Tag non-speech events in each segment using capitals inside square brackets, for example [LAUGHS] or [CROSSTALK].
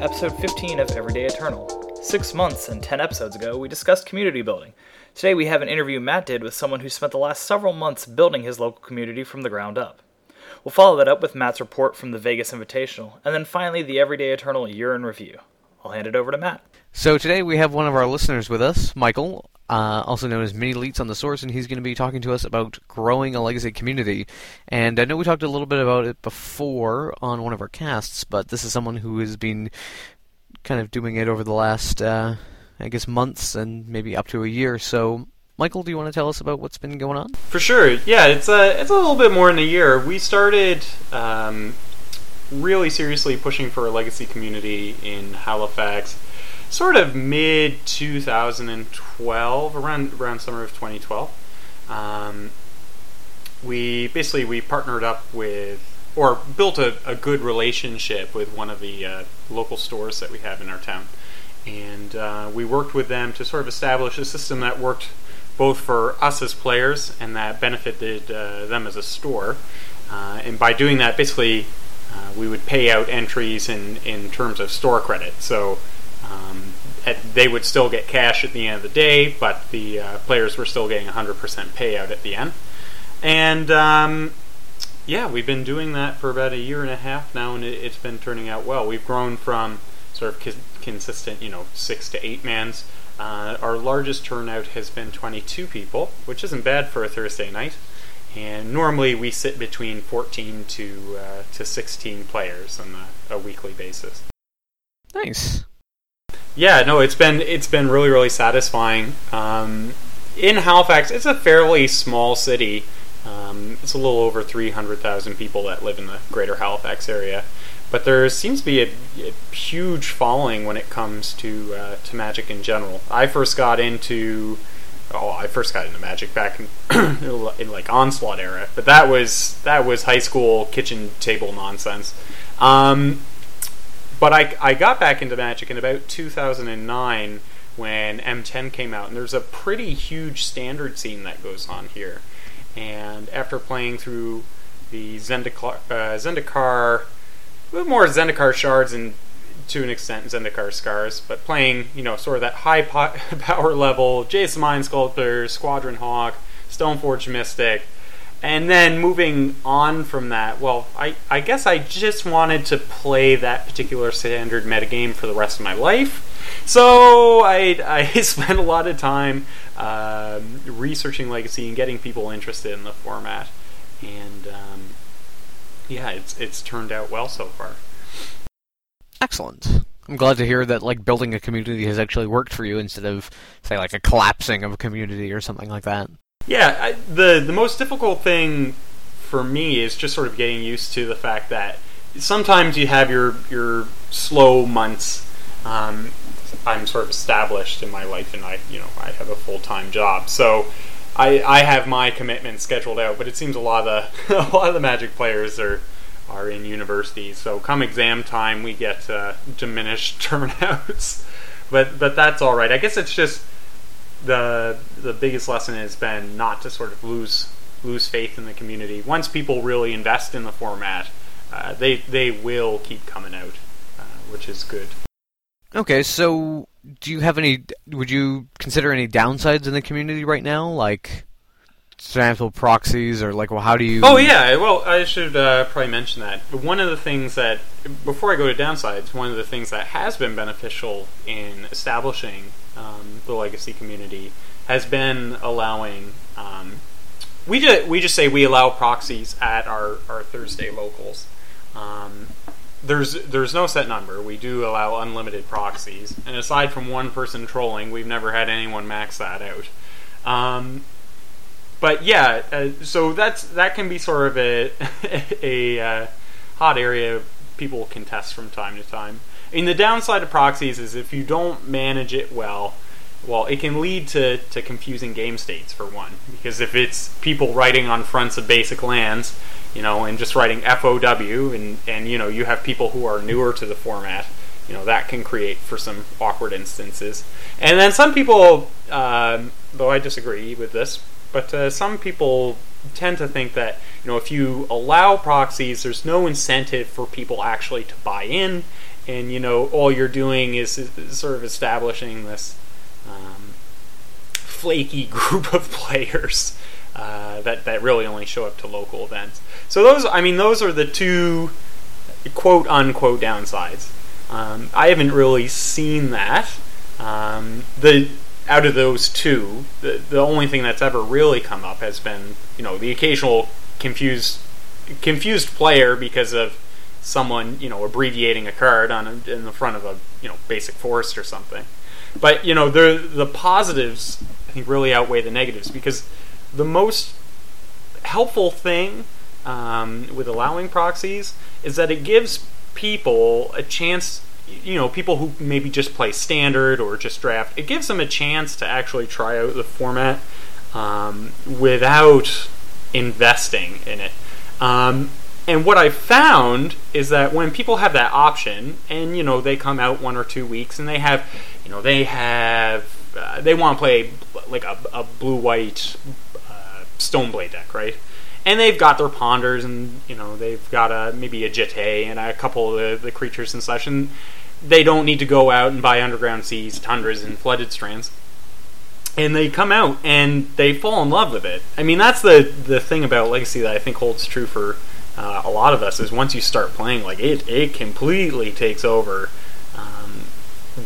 episode 15 of Everyday Eternal. Six months and 10 episodes ago, we discussed community building. Today, we have an interview Matt did with someone who spent the last several months building his local community from the ground up. We'll follow that up with Matt's report from the Vegas Invitational, and then finally the Everyday Eternal year in review. I'll hand it over to Matt. So today we have one of our listeners with us, Michael, uh, also known as Minileets on the Source, and he's going to be talking to us about growing a legacy community. And I know we talked a little bit about it before on one of our casts, but this is someone who has been kind of doing it over the last, uh, I guess, months and maybe up to a year. So, Michael, do you want to tell us about what's been going on? For sure, yeah, it's a it's a little bit more than a year. We started um, really seriously pushing for a legacy community in Halifax sort of mid 2012, around around summer of 2012. Um, we basically we partnered up with or built a, a good relationship with one of the uh, local stores that we have in our town, and uh, we worked with them to sort of establish a system that worked both for us as players and that benefited uh, them as a store. Uh, and by doing that, basically, uh, we would pay out entries in, in terms of store credit. So um, they would still get cash at the end of the day, but the uh, players were still getting 100% payout at the end. And um, yeah, we've been doing that for about a year and a half now, and it, has been turning out well. We've grown from sort of consistent, you know, six to eight mans. Uh, our largest turnout has been 22 people, which isn't bad for a Thursday night. And normally we sit between 14 to uh, to 16 players on a weekly basis. Nice yeah, no, it's been it's been really really satisfying. Um, in Halifax, it's a fairly small city. Um, it's a little over three hundred thousand people that live in the Greater Halifax area, but there seems to be a, a huge following when it comes to uh, to Magic in general. I first got into oh, I first got into Magic back in, [CLEARS THROAT] in like Onslaught era, but that was that was high school kitchen table nonsense. Um, but I, I got back into Magic in about 2009 when M10 came out, and there's a pretty huge standard scene that goes on here. And after playing through the Zendikar, uh, Zendikar more Zendikar shards and to an extent Zendikar scars, but playing, you know, sort of that high po- [LAUGHS] power level, Jace Mind Sculptor, Squadron Hawk, Stoneforge Mystic, and then moving on from that, well, I, I guess I just wanted to play that particular standard metagame for the rest of my life. So I, [LAUGHS] I spent a lot of time um, researching Legacy and getting people interested in the format. And um, yeah, it's, it's turned out well so far. Excellent. I'm glad to hear that like building a community has actually worked for you instead of say like a collapsing of a community or something like that. Yeah, I, the the most difficult thing for me is just sort of getting used to the fact that sometimes you have your your slow months. Um, I'm sort of established in my life, and I you know I have a full time job, so I I have my commitments scheduled out. But it seems a lot of the [LAUGHS] a lot of the Magic players are are in universities, so come exam time we get uh, diminished [LAUGHS] turnouts. but but that's all right. I guess it's just the the biggest lesson has been not to sort of lose lose faith in the community. Once people really invest in the format, uh, they they will keep coming out, uh, which is good. Okay, so do you have any? Would you consider any downsides in the community right now, like sample proxies, or like, well, how do you? Oh yeah, well, I should uh, probably mention that one of the things that before I go to downsides, one of the things that has been beneficial in establishing um, the legacy community has been allowing. Um, we just we just say we allow proxies at our, our Thursday locals. Um, there's there's no set number. We do allow unlimited proxies, and aside from one person trolling, we've never had anyone max that out. Um, but yeah, uh, so that's that can be sort of a [LAUGHS] a uh, hot area people can test from time to time. And the downside of proxies is if you don't manage it well, well, it can lead to, to confusing game states for one. Because if it's people writing on fronts of basic lands, you know, and just writing FOW, and, and you know, you have people who are newer to the format, you know, that can create for some awkward instances. And then some people, um, though I disagree with this, but uh, some people tend to think that you know if you allow proxies, there's no incentive for people actually to buy in and you know all you're doing is, is sort of establishing this um, flaky [LAUGHS] group of players uh, that that really only show up to local events. So those, I mean, those are the two quote unquote downsides. Um, I haven't really seen that. Um, the out of those two, the the only thing that's ever really come up has been you know the occasional confused confused player because of someone you know abbreviating a card on a, in the front of a you know basic forest or something. But you know the the positives I think really outweigh the negatives because the most helpful thing um, with allowing proxies is that it gives people a chance you know people who maybe just play standard or just draft it gives them a chance to actually try out the format um, without investing in it um, and what I found is that when people have that option, and you know they come out one or two weeks, and they have, you know, they have, uh, they want to play like a, a blue white uh, Stoneblade deck, right? And they've got their ponders, and you know they've got a maybe a Jitte and a couple of the, the creatures and such, and they don't need to go out and buy underground seas, tundras, and flooded strands and they come out and they fall in love with it. I mean, that's the the thing about Legacy that I think holds true for uh, a lot of us is once you start playing, like it it completely takes over um,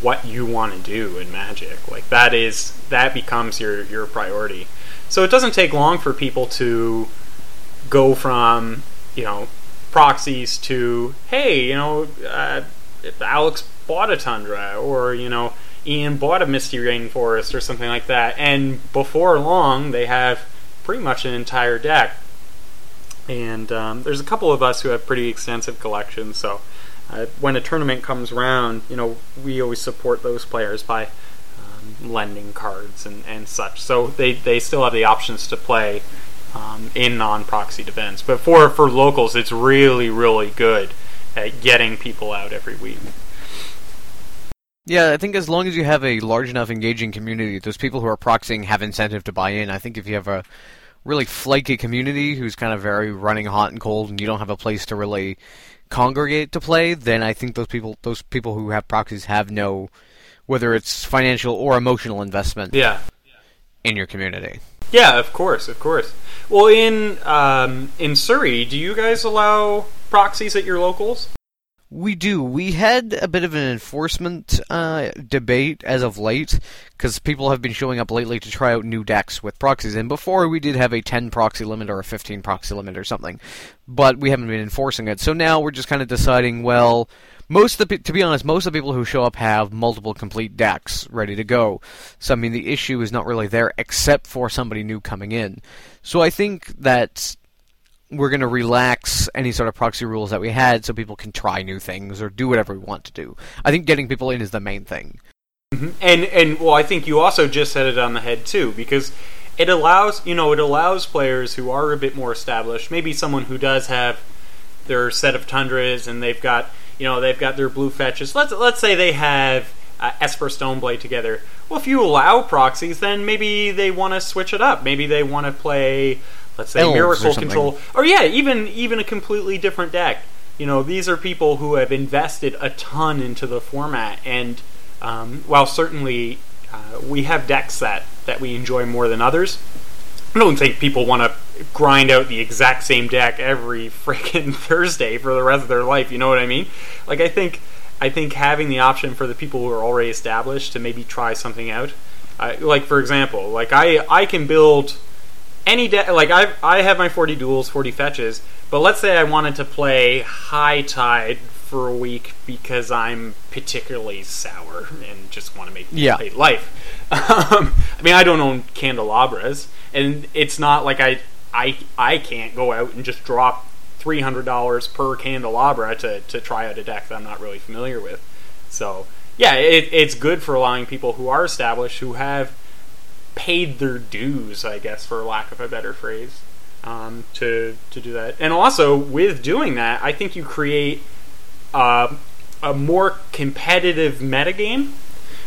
what you want to do in Magic. Like that is that becomes your your priority. So it doesn't take long for people to go from you know proxies to hey you know uh, Alex bought a Tundra or you know Ian bought a Misty Rainforest or something like that, and before long they have pretty much an entire deck and um, there's a couple of us who have pretty extensive collections. So uh, when a tournament comes around, you know, we always support those players by um, lending cards and, and such. So they, they still have the options to play um, in non-proxied events. But for for locals, it's really really good at getting people out every week. Yeah, I think as long as you have a large enough engaging community, those people who are proxying have incentive to buy in. I think if you have a really flaky community who's kind of very running hot and cold, and you don't have a place to really congregate to play, then I think those people those people who have proxies have no whether it's financial or emotional investment. Yeah. In your community. Yeah, of course, of course. Well, in um, in Surrey, do you guys allow proxies at your locals? We do. We had a bit of an enforcement uh, debate as of late because people have been showing up lately to try out new decks with proxies. And before we did have a 10 proxy limit or a 15 proxy limit or something, but we haven't been enforcing it. So now we're just kind of deciding. Well, most of the to be honest, most of the people who show up have multiple complete decks ready to go. So I mean, the issue is not really there except for somebody new coming in. So I think that we're going to relax any sort of proxy rules that we had so people can try new things or do whatever we want to do. I think getting people in is the main thing. Mm-hmm. And and well, I think you also just set it on the head too because it allows you know it allows players who are a bit more established, maybe someone who does have their set of tundras and they've got you know they've got their blue fetches. Let's let's say they have uh, Esper Stoneblade together. Well, if you allow proxies, then maybe they want to switch it up. Maybe they want to play let's say Elves miracle or control or yeah even even a completely different deck you know these are people who have invested a ton into the format and um, while certainly uh, we have decks that that we enjoy more than others I don't think people want to grind out the exact same deck every [LAUGHS] freaking Thursday for the rest of their life. You know what I mean? Like I think I think having the option for the people who are already established to maybe try something out. Uh, like for example, like I I can build any deck like I I have my 40 duels, 40 fetches, but let's say I wanted to play High Tide for a week because I'm particularly sour and just want to make Yeah. hate life. Um, I mean, I don't own candelabras, and it's not like I I I can't go out and just drop three hundred dollars per candelabra to to try out a deck that I'm not really familiar with. So yeah, it, it's good for allowing people who are established who have paid their dues, I guess, for lack of a better phrase, um, to to do that. And also with doing that, I think you create uh, a more competitive metagame,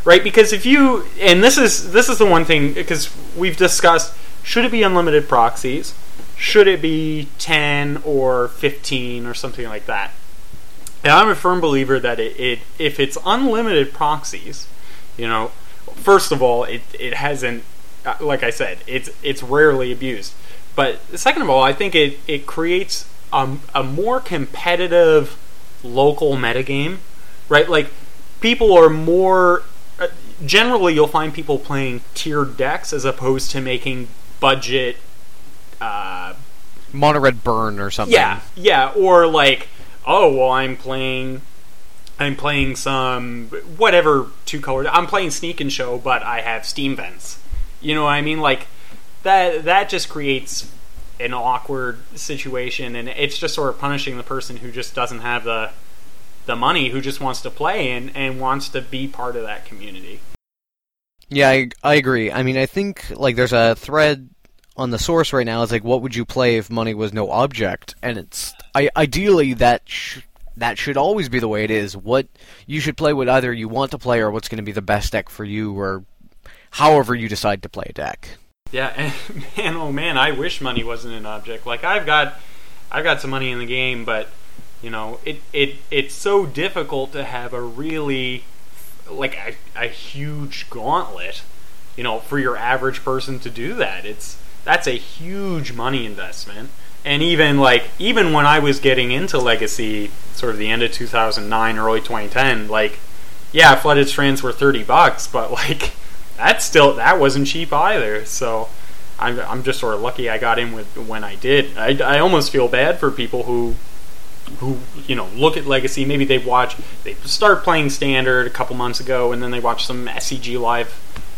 right? Because if you and this is this is the one thing because we've discussed should it be unlimited proxies, should it be ten or fifteen or something like that. And I'm a firm believer that it, it if it's unlimited proxies, you know, first of all, it it hasn't uh, like I said, it's it's rarely abused. But second of all, I think it it creates a, a more competitive local metagame, right? Like people are more uh, generally you'll find people playing tiered decks as opposed to making budget uh, Mono red burn or something. yeah, yeah, or like, oh well, I'm playing, I'm playing some whatever two color. I'm playing Sneak and Show, but I have Steam vents. You know what I mean? Like that. That just creates an awkward situation, and it's just sort of punishing the person who just doesn't have the the money, who just wants to play and and wants to be part of that community. Yeah, I, I agree. I mean, I think like there's a thread on the source right now. It's like, what would you play if money was no object? And it's I, ideally that sh- that should always be the way it is. What you should play what either you want to play or what's going to be the best deck for you, or however you decide to play a deck. Yeah, and [LAUGHS] man, oh man, I wish money wasn't an object. Like I've got, I've got some money in the game, but you know, it it it's so difficult to have a really like a, a huge gauntlet. You know, for your average person to do that, it's that's a huge money investment. And even like even when I was getting into Legacy, sort of the end of 2009, early 2010, like yeah, flooded strands were 30 bucks, but [LAUGHS] like that's still that wasn't cheap either. So I'm I'm just sort of lucky I got in with when I did. I, I almost feel bad for people who who you know look at Legacy. Maybe they watch they start playing Standard a couple months ago, and then they watch some SCG live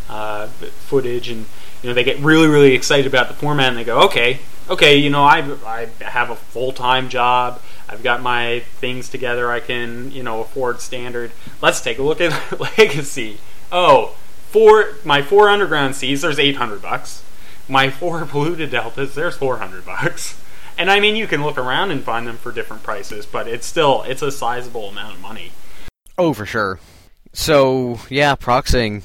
uh, footage, and you know they get really really excited about the format, and they go, okay, okay, you know I I have a full time job. I've got my things together. I can you know afford Standard. Let's take a look at [LAUGHS] Legacy. Oh, four my four underground seas. There's eight hundred bucks. My four [LAUGHS] polluted deltas. There's four hundred bucks. And I mean, you can look around and find them for different prices, but it's still it's a sizable amount of money. Oh, for sure. So yeah, proxying.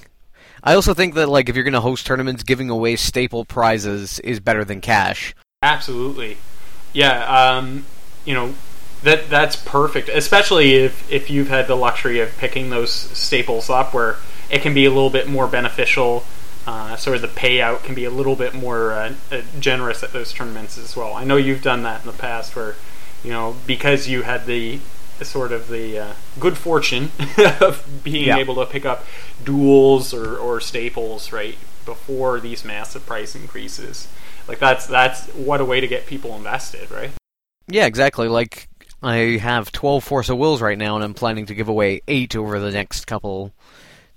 I also think that like if you're going to host tournaments, giving away staple prizes is better than cash. Absolutely, yeah. Um, you know that that's perfect, especially if if you've had the luxury of picking those staples up, where it can be a little bit more beneficial. Uh, sort of the payout can be a little bit more uh, uh, generous at those tournaments as well. I know you've done that in the past, where you know because you had the sort of the uh, good fortune [LAUGHS] of being Yeah. able to pick up duels or, or staples right before these massive price increases. Like that's that's what a way to get people invested, right? Yeah, exactly. Like I have 12 Force of Wills right now, and I'm planning to give away eight over the next couple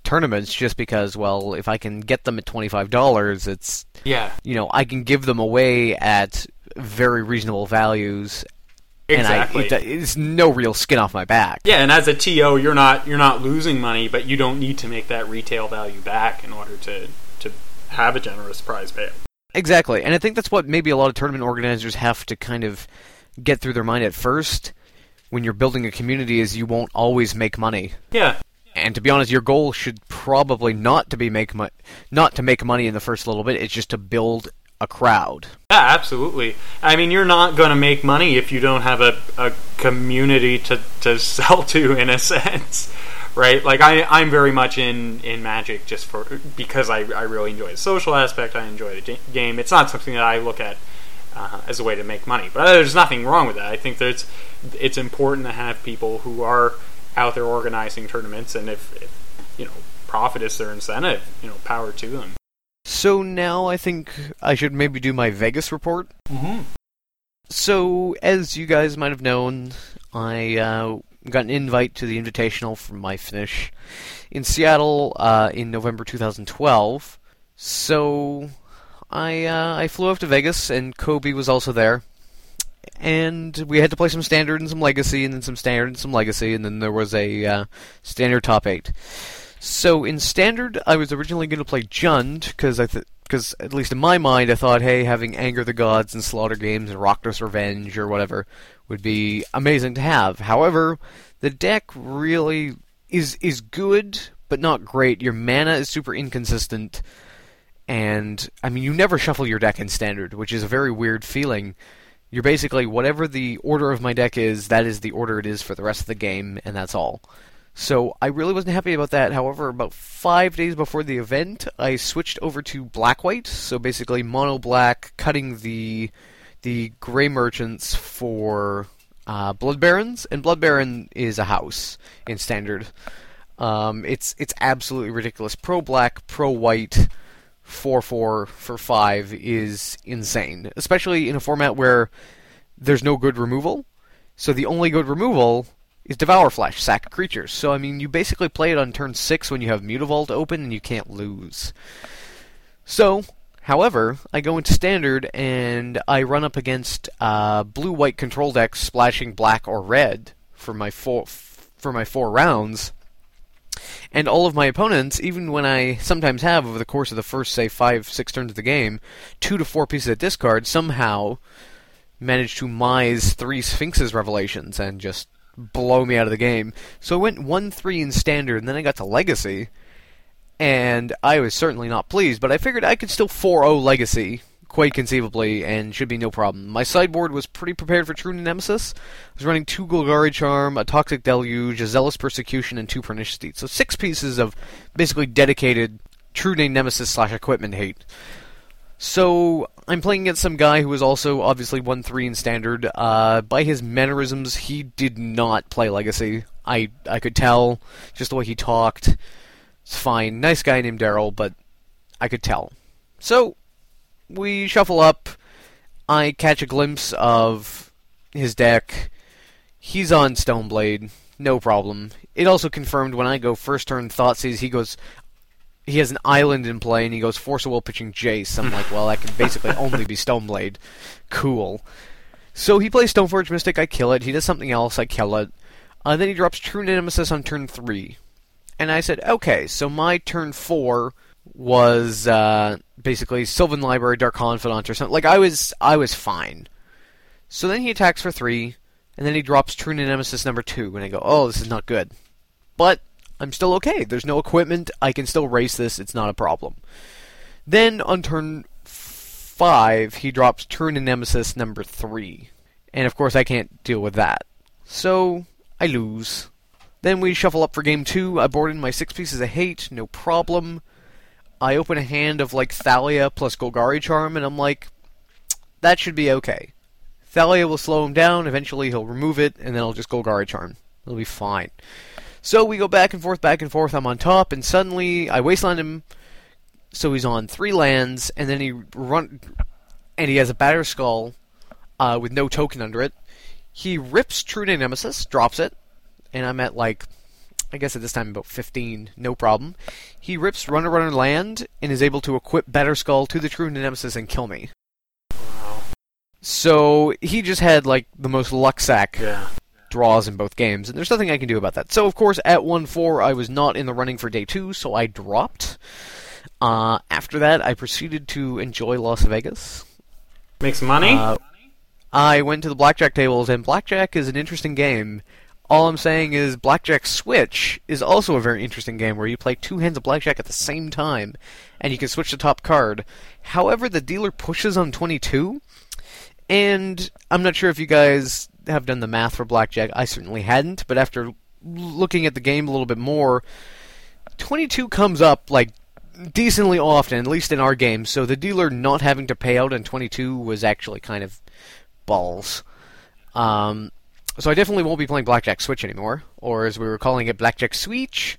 tournaments, just because, well, if I can get them at $25, it's Yeah, you know I can give them away at very reasonable values, exactly. and I, it, it's no real skin off my back. yeah, and as a TO, you're not you're not losing money, but you don't need to make that retail value back in order to to have a generous prize payout. Exactly, and I think that's what maybe a lot of tournament organizers have to kind of get through their mind at first. When you're building a community, is you won't always make money. Yeah, And to be honest, your goal should probably not to be make mo- not to make money in the first little bit. It's just to build a crowd. Yeah, absolutely. I mean, you're not going to make money if you don't have a, a community to, to [LAUGHS] sell to, in a sense, right? Like, I, I'm very much in, in Magic just for because I, I really enjoy the social aspect. I enjoy the game. It's not something that I look at uh, as a way to make money, but there's nothing wrong with that. I think there's it's important to have people who are out there organizing tournaments, and if, if you know profit is their incentive, you know, power to them. So now I think I should maybe do my Vegas report. Mm-hmm. So, as you guys might have known, I uh, got an invite to the Invitational from my finish in Seattle uh, in November 2012. So, I uh, I flew up to Vegas, and Kobe was also there. And we had to play some standard and some legacy, and then some standard and some legacy, and then there was a uh, standard top eight. So in standard, I was originally going to play Jund because I because at least in my mind, I thought, hey, having Anger the Gods and Slaughter Games and Rockdust Revenge or whatever would be amazing to have. However, the deck really is is good, but not great. Your mana is super inconsistent, and I mean, you never shuffle your deck in standard, which is a very weird feeling You're basically whatever the order of my deck is, that is the order it is for the rest of the game, and that's all. So I really wasn't happy about that. However, about five days before the event, I switched over to black white. So basically mono black, cutting the the gray merchants for uh, blood barons, and blood baron is a house in standard. Um, it's it's absolutely ridiculous. Pro black, pro white, four four for five is insane, especially in a format where there's no good removal. So the only good removal is Devour Flesh, sack creatures. So I mean, you basically play it on turn six when you have Mutavault open and you can't lose. So, however, I go into standard and I run up against uh, blue-white control decks splashing black or red for my four for my four rounds. And all of my opponents, even when I sometimes have over the course of the first, say, five, six turns of the game, two to four pieces of discard, somehow manage to mise three Sphinx's revelations and just blow me out of the game. So I went 1 3 in standard, and then I got to Legacy, and I was certainly not pleased, but I figured I could still 4 0 Legacy quite conceivably and should be no problem. My sideboard was pretty prepared for True Nemesis. I was running two Golgari Charm, a Toxic Deluge, a Zealous Persecution, and two Pernicious Deeds. So six pieces of basically dedicated True Name Nemesis slash equipment hate. So I'm playing against some guy who was also obviously 1 3 in standard. Uh, by his mannerisms, he did not play Legacy. I, I could tell just the way he talked. It's fine. Nice guy named Daryl, but I could tell. So we shuffle up. I catch a glimpse of his deck. He's on Stoneblade, no problem. It also confirmed when I go first turn Thoughtseize, he goes, he has an island in play, and he goes Force of Will pitching Jace. I'm [LAUGHS] like, well, that can basically only be Stoneblade. Cool. So he plays Stoneforge Mystic, I kill it. He does something else, I kill it. Uh, then he drops True Nemesis on turn 3. And I said, okay, so my turn 4 was uh, basically Sylvan Library, Dark Confidant, or something. Like I was, I was fine. So then he attacks for three, and then he drops True Nemesis number two, and I go, oh, this is not good. But I'm still okay. There's no equipment. I can still race this. It's not a problem. Then on turn five, he drops True Nemesis number three, and of course I can't deal with that. So I lose. Then we shuffle up for game two. I board in my six pieces of hate, no problem. I open a hand of like Thalia plus Golgari Charm, and I'm like, that should be okay. Thalia will slow him down. Eventually, he'll remove it, and then I'll just Golgari Charm. It'll be fine. So we go back and forth, back and forth. I'm on top, and suddenly I wasteland him. So he's on three lands, and then he run, and he has a Batterskull uh, with no token under it. He rips True Nemesis, drops it, and I'm at like I guess at this time about 15, no problem. He rips Runner Runner Land and is able to equip Batterskull to the True Nemesis and kill me. Wow. So he just had like the most luck sack Yeah. draws in both games, and there's nothing I can do about that. So of course at 1-4 I was not in the running for day 2, so I dropped. Uh, after that I proceeded to enjoy Las Vegas. Make some money? Uh, I went to the blackjack tables, and blackjack is an interesting game. All I'm saying is Blackjack Switch is also a very interesting game where you play two hands of blackjack at the same time, and you can switch the top card. However, the dealer pushes on 22, and I'm not sure if you guys have done the math for blackjack. I certainly hadn't, but after looking at the game a little bit more, 22 comes up like decently often, at least in our game. So the dealer not having to pay out on 22 was actually kind of balls. Um, so I definitely won't be playing Blackjack Switch anymore, or as we were calling it, Blackjack Switch.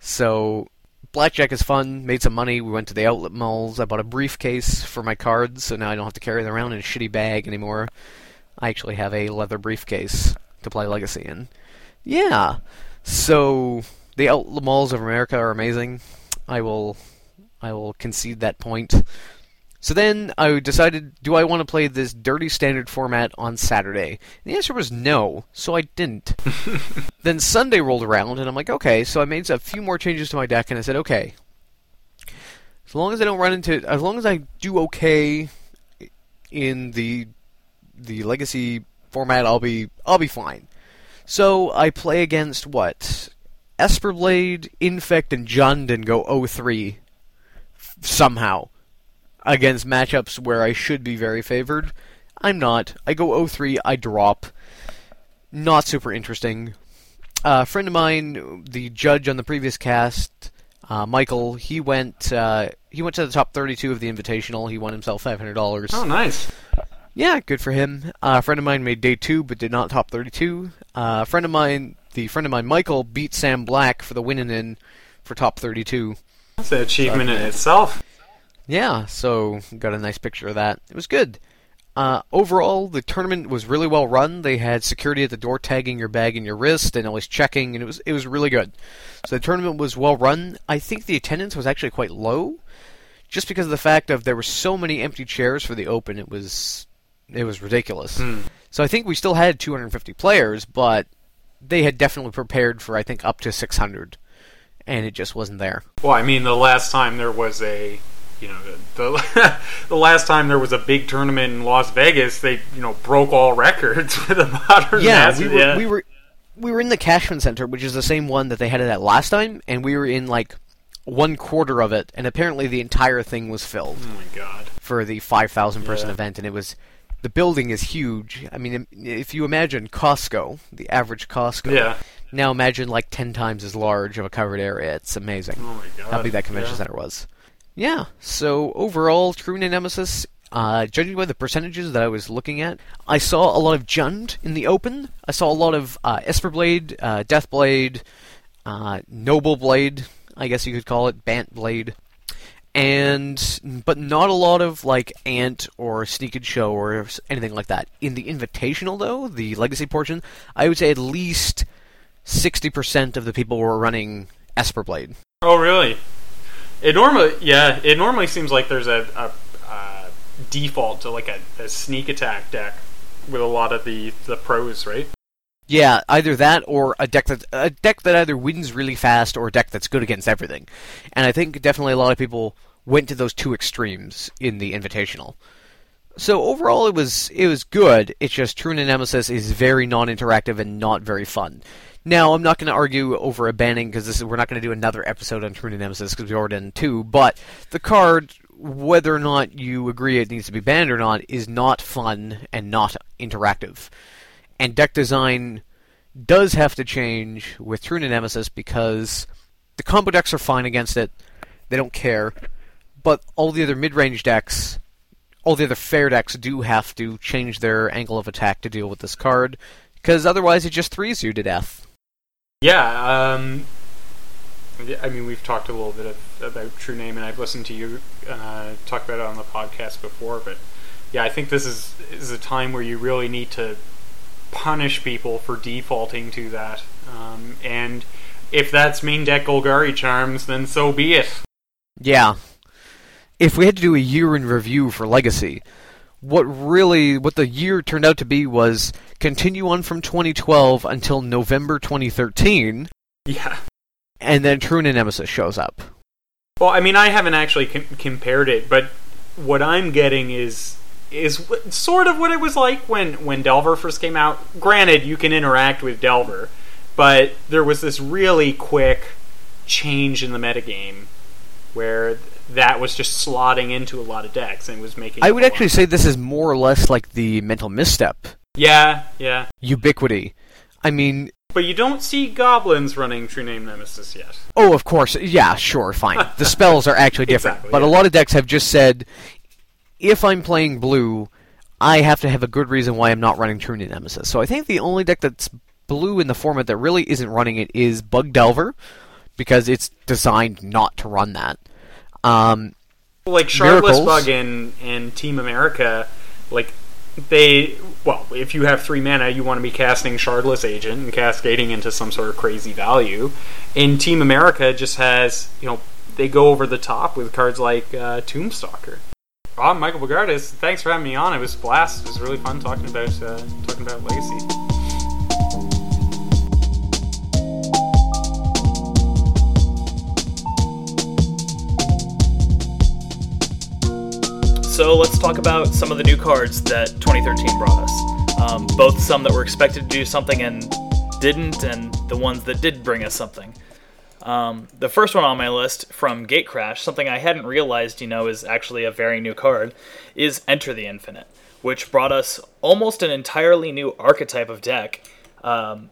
So Blackjack is fun. Made some money. We went to the outlet malls. I bought a briefcase for my cards, so now I don't have to carry them around in a shitty bag anymore. I actually have a leather briefcase to play Legacy in. Yeah. So the outlet malls of America are amazing. I will, I will concede that point. So then I decided, do I want to play this dirty standard format on Saturday? And the answer was no, so I didn't. [LAUGHS] then Sunday rolled around, and I'm like, okay. So I made a few more changes to my deck, and I said, okay. As long as I don't run into, as long as I do okay in the the legacy format, I'll be I'll be fine. So I play against what Esperblade, Infect, and Jund, and go 0-3 somehow against matchups where I should be very favored. I'm not. I go 03, I drop. Not super interesting. Uh, a friend of mine, the judge on the previous cast, uh, Michael, he went uh, he went to the top 32 of the Invitational. He won himself $500. Oh, nice. Yeah, good for him. Uh, a friend of mine made day two, but did not top 32. Uh, a friend of mine, the friend of mine, Michael, beat Sam Black for the winning in for top 32. That's an achievement in itself. Yeah, so got a nice picture of that. It was good. Uh, overall, the tournament was really well run. They had security at the door tagging your bag and your wrist, and always checking, and it was it was really good. So the tournament was well run. I think the attendance was actually quite low, just because of the fact of there were so many empty chairs for the open. It was it was ridiculous. Hmm. So I think we still had 250 players, but they had definitely prepared for I think up to 600, and it just wasn't there. Well, I mean, the last time there was a, you know, the [LAUGHS] the last time there was a big tournament in Las Vegas, they you know broke all records [LAUGHS] with a modern Yeah, we were, we were we were in the Cashman Center, which is the same one that they had it at last time, and we were in like one quarter of it, and apparently the entire thing was filled Oh my god. for the 5,000 person Yeah. event, and it was the building is huge. I mean, if you imagine Costco, the average Costco, Yeah. now imagine like 10 times as large of a covered area. It's amazing Oh my god. how big that convention Yeah. center was. Yeah, so overall, True Nemesis, uh, judging by the percentages that I was looking at, I saw a lot of Jund in the open. I saw a lot of uh, Esperblade, uh, Deathblade, uh, Noble Blade, I guess you could call it, Bant Blade, and but not a lot of like Ant or Sneak and Show or anything like that. In the Invitational, though, the Legacy portion, I would say at least sixty percent of the people were running Esperblade. Oh really? It normally yeah. It normally seems like there's a, a, uh default to like a, a sneak attack deck with a lot of the the pros, right? Yeah, either that or a deck that a deck that either wins really fast or a deck that's good against everything. And I think definitely a lot of people went to those two extremes in the Invitational. So overall, it was it was good. It's just True Nemesis is very non-interactive and not very fun. Now, I'm not going to argue over a banning because we're not going to do another episode on True Nemesis because we already done two. But the card, whether or not you agree it needs to be banned or not, is not fun and not interactive and deck design does have to change with True Nemesis because the combo decks are fine against it. They don't care. But all the other mid range decks, all the other fair decks do have to change their angle of attack to deal with this card. Because otherwise it just threes you to death. Yeah, um, I mean, we've talked a little bit of, about True Name, and I've listened to you uh, talk about it on the podcast before. But yeah, I think this is is a time where you really need to punish people for defaulting to that. Um, and if that's main deck Golgari charms, then so be it. Yeah. If we had to do a year in review for Legacy, what really what the year turned out to be was continue on from 2012 until November 2013 Yeah. and then True Nemesis shows up. Well, I mean, I haven't actually com- compared it, but what I'm getting is is w- sort of what it was like when when Delver first came out. Granted, you can interact with Delver, but there was this really quick change in the metagame where that was just slotting into a lot of decks and was making. I would lot- actually say this is more or less like the mental misstep yeah, yeah, ubiquity. I mean, but you don't see goblins running True Name Nemesis yet. oh, of course, yeah, sure, fine. The [LAUGHS] spells are actually different, Exactly, but a lot of decks have just said, if I'm playing blue, I have to have a good reason why I'm not running True Name Nemesis. So I think the only deck that's blue in the format that really isn't running it is Bug Delver, because it's designed not to run that. Um, like Shardless Bug and and Team America, like they well, if you have three mana, you want to be casting Shardless Agent and cascading into some sort of crazy value. And Team America just has you know they go over the top with cards like uh, Tombstalker. I'm Michael Bogardis. Thanks for having me on. It was a blast. It was really fun talking about uh, talking about Legacy. So let's talk about some of the new cards that 2013 brought us. Um, both some that were expected to do something and didn't, and the ones that did bring us something. Um, the first one on my list from Gatecrash, something I hadn't realized, you know, is actually a very new card, is Enter the Infinite, which brought us almost an entirely new archetype of deck um,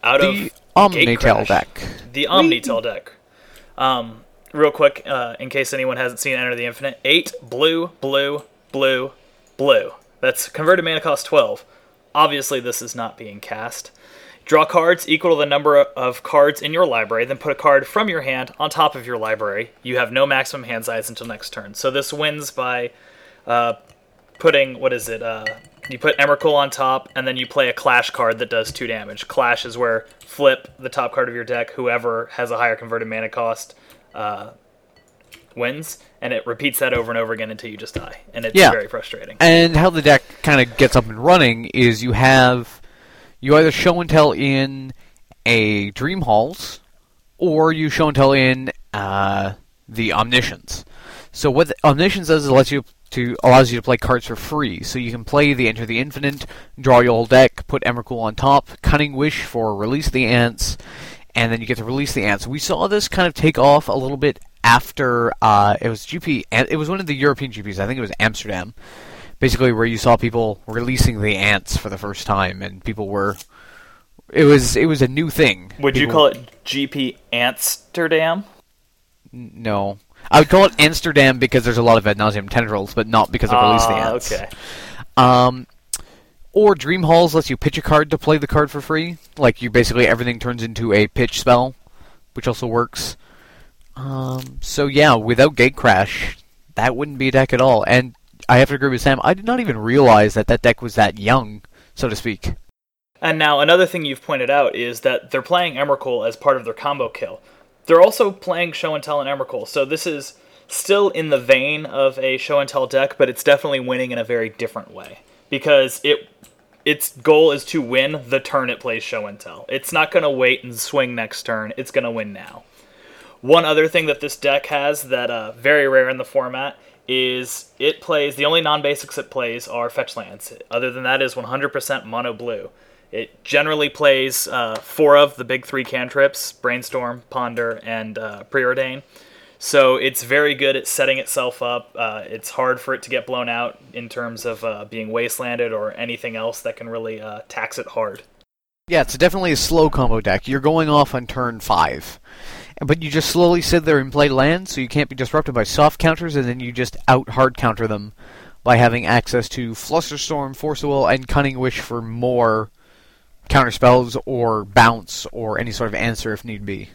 out of The of Omnitel Gatecrash. deck. The Omnitel deck. Um, real quick, uh, in case anyone hasn't seen Enter the Infinite, eight blue, blue, blue, blue. That's converted mana cost twelve. Obviously, this is not being cast. Draw cards equal to the number of cards in your library, then put a card from your hand on top of your library. You have no maximum hand size until next turn. So this wins by uh, putting what is it? Uh, you put Emrakul on top, and then you play a Clash card that does two damage. Clash is where flip the top card of your deck. Whoever has a higher converted mana cost uh, wins, and it repeats that over and over again until you just die, and it's Yeah. very frustrating. And how the deck kind of gets up and running is you have you either show and tell in a Dream Halls, or you show and tell in uh, the Omniscience. So what the Omniscience does is it lets you to allows you to play cards for free. So you can play the Enter the Infinite, draw your whole deck, put Emrakul on top, Cunning Wish for release the ants, and then you get to release the ants. We saw this kind of take off a little bit after uh, it was GP. It was one of the European GPs. I think it was Amsterdam. Basically, where you saw people releasing the ants for the first time, and people were. It was it was a new thing. Would you People- call it GP Amsterdam? No, I would call it Amsterdam because there's a lot of ad nauseam tendrils, but not because of release the Ah, ants. okay. Um, or Dream Halls lets you pitch a card to play the card for free. Like you basically everything turns into a pitch spell, which also works. Um, so yeah, without Gatecrash, that wouldn't be a deck at all. And I have to agree with Sam. I did not even realize that that deck was that young, so to speak. And now another thing you've pointed out is that they're playing Emrakul as part of their combo kill. They're also playing Show and Tell and Emrakul, so this is still in the vein of a Show and Tell deck, but it's definitely winning in a very different way because it its goal is to win the turn it plays Show and Tell. It's not going to wait and swing next turn. It's going to win now. One other thing that this deck has that uh, very rare in the format is it plays the only non-basics it plays are fetch lands. Other than that, is 100% mono blue. It generally plays uh, four of the big three cantrips: brainstorm, ponder, and uh, preordain. So it's very good at setting itself up. Uh, it's hard for it to get blown out in terms of uh, being wastelanded or anything else that can really uh, tax it hard. Yeah, it's definitely a slow combo deck. You're going off on turn five. But you just slowly sit there and play lands, so you can't be disrupted by soft counters, and then you just out hard counter them by having access to Flusterstorm, Force of Will, and Cunning Wish for more counter spells or bounce or any sort of answer if need be.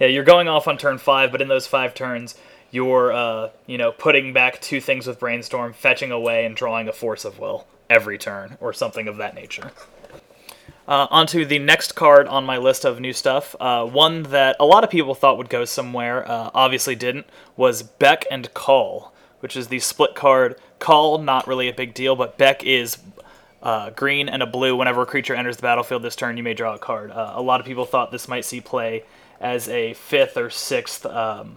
Yeah, you're going off on turn five, but in those five turns, you're uh, you know putting back two things with brainstorm, fetching away, and drawing a force of will every turn, or something of that nature. Uh, onto the next card on my list of new stuff. Uh, one that a lot of people thought would go somewhere, uh, obviously didn't, was Beck and Call, which is the split card. Call, not really a big deal, but Beck is uh, green and a blue. Whenever a creature enters the battlefield this turn, you may draw a card. Uh, a lot of people thought this might see play as a fifth or sixth. Um,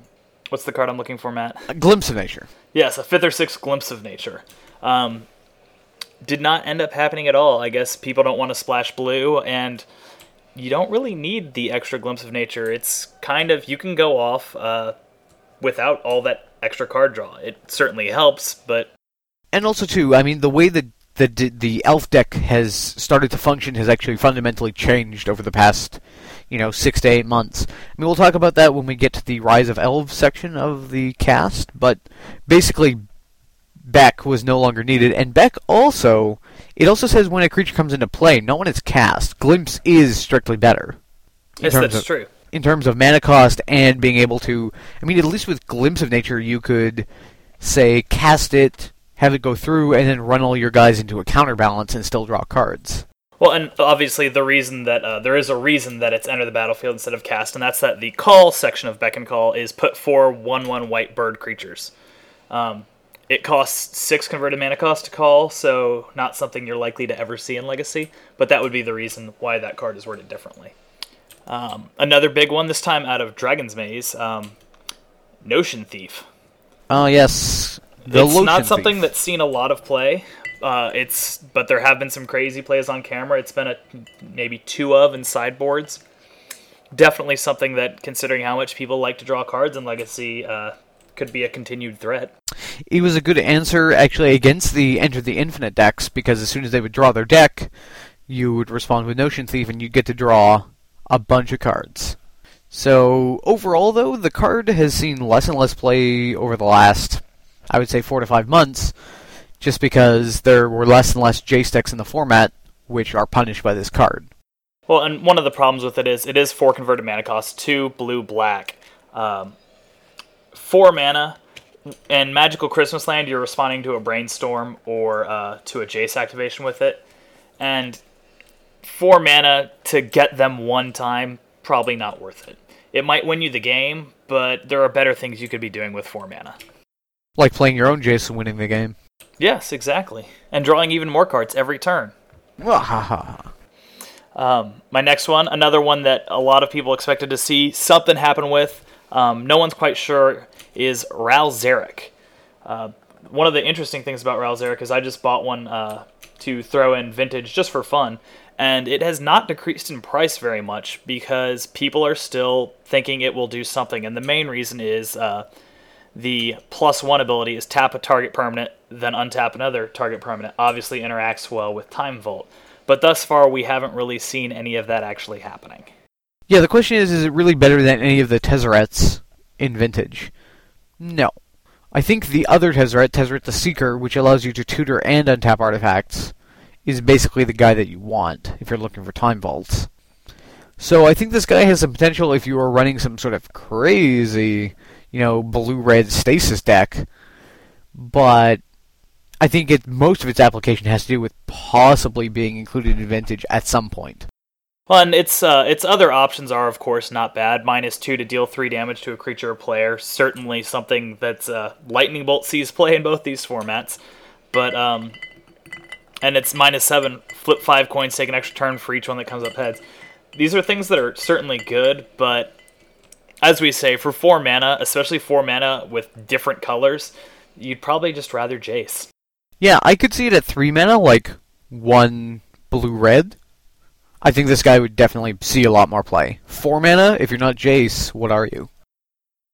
what's the card I'm looking for, Matt? A glimpse of nature. Yes, a fifth or sixth glimpse of nature. Um, did not end up happening at all. I guess people don't want to splash blue, and you don't really need the extra glimpse of nature. It's kind of you can go off uh, without all that extra card draw. It certainly helps, but And also, too, I mean, the way that the the elf deck has started to function has actually fundamentally changed over the past, you know, six to eight months. I mean, we'll talk about that when we get to the Rise of Elves section of the cast, but basically, Beck was no longer needed, and Beck also it also says when a creature comes into play, not when it's cast. Glimpse is strictly better. yes, that's of- true. in terms of mana cost and being able to I mean at least with glimpse of nature you could say cast it have it go through and then run all your guys into a counterbalance and still draw cards Well, and obviously the reason that uh, there is a reason that it's enter the battlefield instead of cast, and that's that the call section of Beck and Call is put four one-one white bird creatures. Um, it costs six converted mana cost to call, so not something you're likely to ever see in Legacy. But that would be the reason why that card is worded differently. Um, another big one this time out of Dragon's Maze, um, Notion Thief. oh yes the it's Lotion not something Thief. that's seen a lot of play. Uh, it's but there have been some crazy plays on camera. It's been a maybe two of in sideboards. definitely something that, considering how much people like to draw cards in Legacy, uh, could be a continued threat. It was a good answer actually against the Enter the Infinite decks because as soon as they would draw their deck, you would respond with Notion Thief and you'd get to draw a bunch of cards. So overall, though, the card has seen less and less play over the last, I would say, four to five months, just because there were less and less decks in the format, which are punished by this card. Well, and one of the problems with it is it is four converted mana cost, two blue, black, um, four mana. And Magical Christmas Land, you're responding to a brainstorm or uh, to a Jace activation with it, and four mana to get them one time probably not worth it. It might win you the game, but there are better things you could be doing with four mana. Like playing your own Jace and winning the game. Yes, exactly. And drawing even more cards every turn. Um, my next one, another one that a lot of people expected to see something happen with, um, no one's quite sure, is Ral Zarek. Uh, one of the interesting things about Ral Zarek is I just bought one uh, to throw in vintage just for fun, and it has not decreased in price very much because people are still thinking it will do something. And the main reason is uh, the plus one ability is tap a target permanent, then untap another target permanent. Obviously, interacts well with Time Vault, but thus far we haven't really seen any of that actually happening. Yeah, the question is, is it really better than any of the Tezzerets in Vintage? No. I think the other Tezzeret, Tezzeret the Seeker, which allows you to tutor and untap artifacts, is basically the guy that you want if you're looking for time vaults. So I think this guy has some potential if you are running some sort of crazy, you know, blue-red stasis deck. But I think it, most of its application has to do with possibly being included in Vintage at some point. Well, and its uh, its other options are, of course, not bad. Minus two to deal three damage to a creature or player. Certainly something that's uh, Lightning Bolt sees play in both these formats. But um, and it's minus seven. Flip five coins, take an extra turn for each one that comes up heads. These are things that are certainly good, but as we say, for four mana, especially four mana with different colors, you'd probably just rather Jace. Yeah, I could see it at three mana, like one blue red. I think this guy would definitely see a lot more play. Four mana, if you're not Jace, what are you?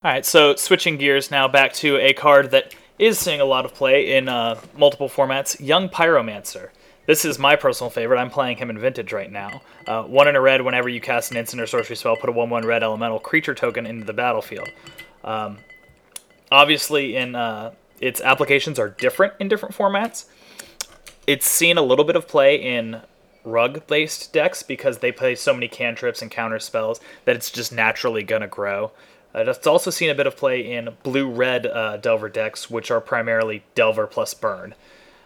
Alright, so switching gears now back to a card that is seeing a lot of play in uh, multiple formats Young Pyromancer. This is my personal favorite. I'm playing him in Vintage right now. Uh, one in a red whenever you cast an instant or sorcery spell, put a 1 1 red elemental creature token into the battlefield. Um, obviously, in uh, its applications are different in different formats. It's seen a little bit of play in rug based decks because they play so many cantrips and counter spells that it's just naturally going to grow. Uh, it's also seen a bit of play in blue red uh, Delver decks, which are primarily Delver plus Burn.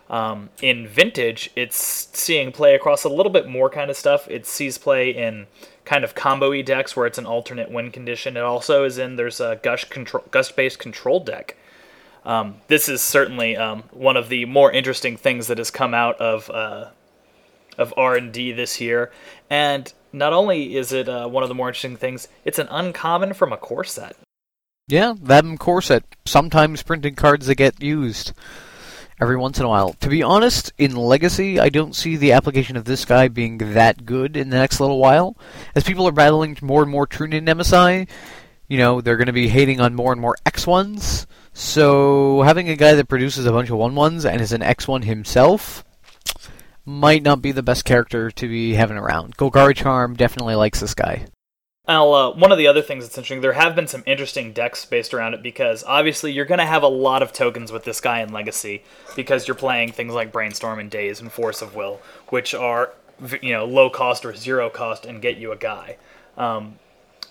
Um, in Vintage, it's seeing play across a little bit more kind of stuff. It sees play in kind of combo decks where it's an alternate win condition. It also is in there's a gush control gust based control deck. Um, this is certainly um, one of the more interesting things that has come out of uh, of R and D this year, and not only is it uh, one of the more interesting things, it's an uncommon from a core set. Yeah, that core set. Sometimes printing cards that get used every once in a while. To be honest, in Legacy, I don't see the application of this guy being that good in the next little while. As people are battling more and more True-Name Nemesis, you know, they're going to be hating on more and more X1s. So having a guy that produces a bunch of 1-1s and is an X1 himself might not be the best character to be having around. Golgari Charm definitely likes this guy. Now, uh, one of the other things that's interesting, there have been some interesting decks based around it because obviously you're going to have a lot of tokens with this guy in Legacy because you're playing things like Brainstorm and Daze and Force of Will, which are you know low cost or zero cost and get you a guy. Um,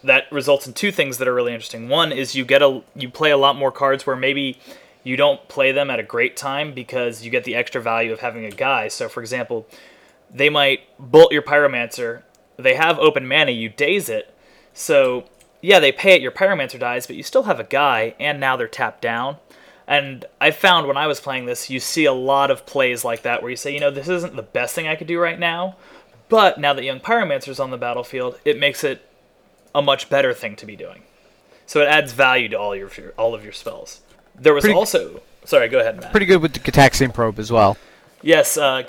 that results in two things that are really interesting. One is you get a you play a lot more cards where maybe you don't play them at a great time because you get the extra value of having a guy. So, for example, they might bolt your Pyromancer. They have open mana. You daze it. So, yeah, they pay it. Your Pyromancer dies, but you still have a guy, and now they're tapped down. And I found when I was playing this, you see a lot of plays like that where you say, you know, this isn't the best thing I could do right now, but now that Young Pyromancer's on the battlefield, it makes it a much better thing to be doing. So it adds value to all your all of your spells. There was Pretty- also sorry, go ahead, Matt. Pretty good with the Gitaxian Probe as well. Yes, uh,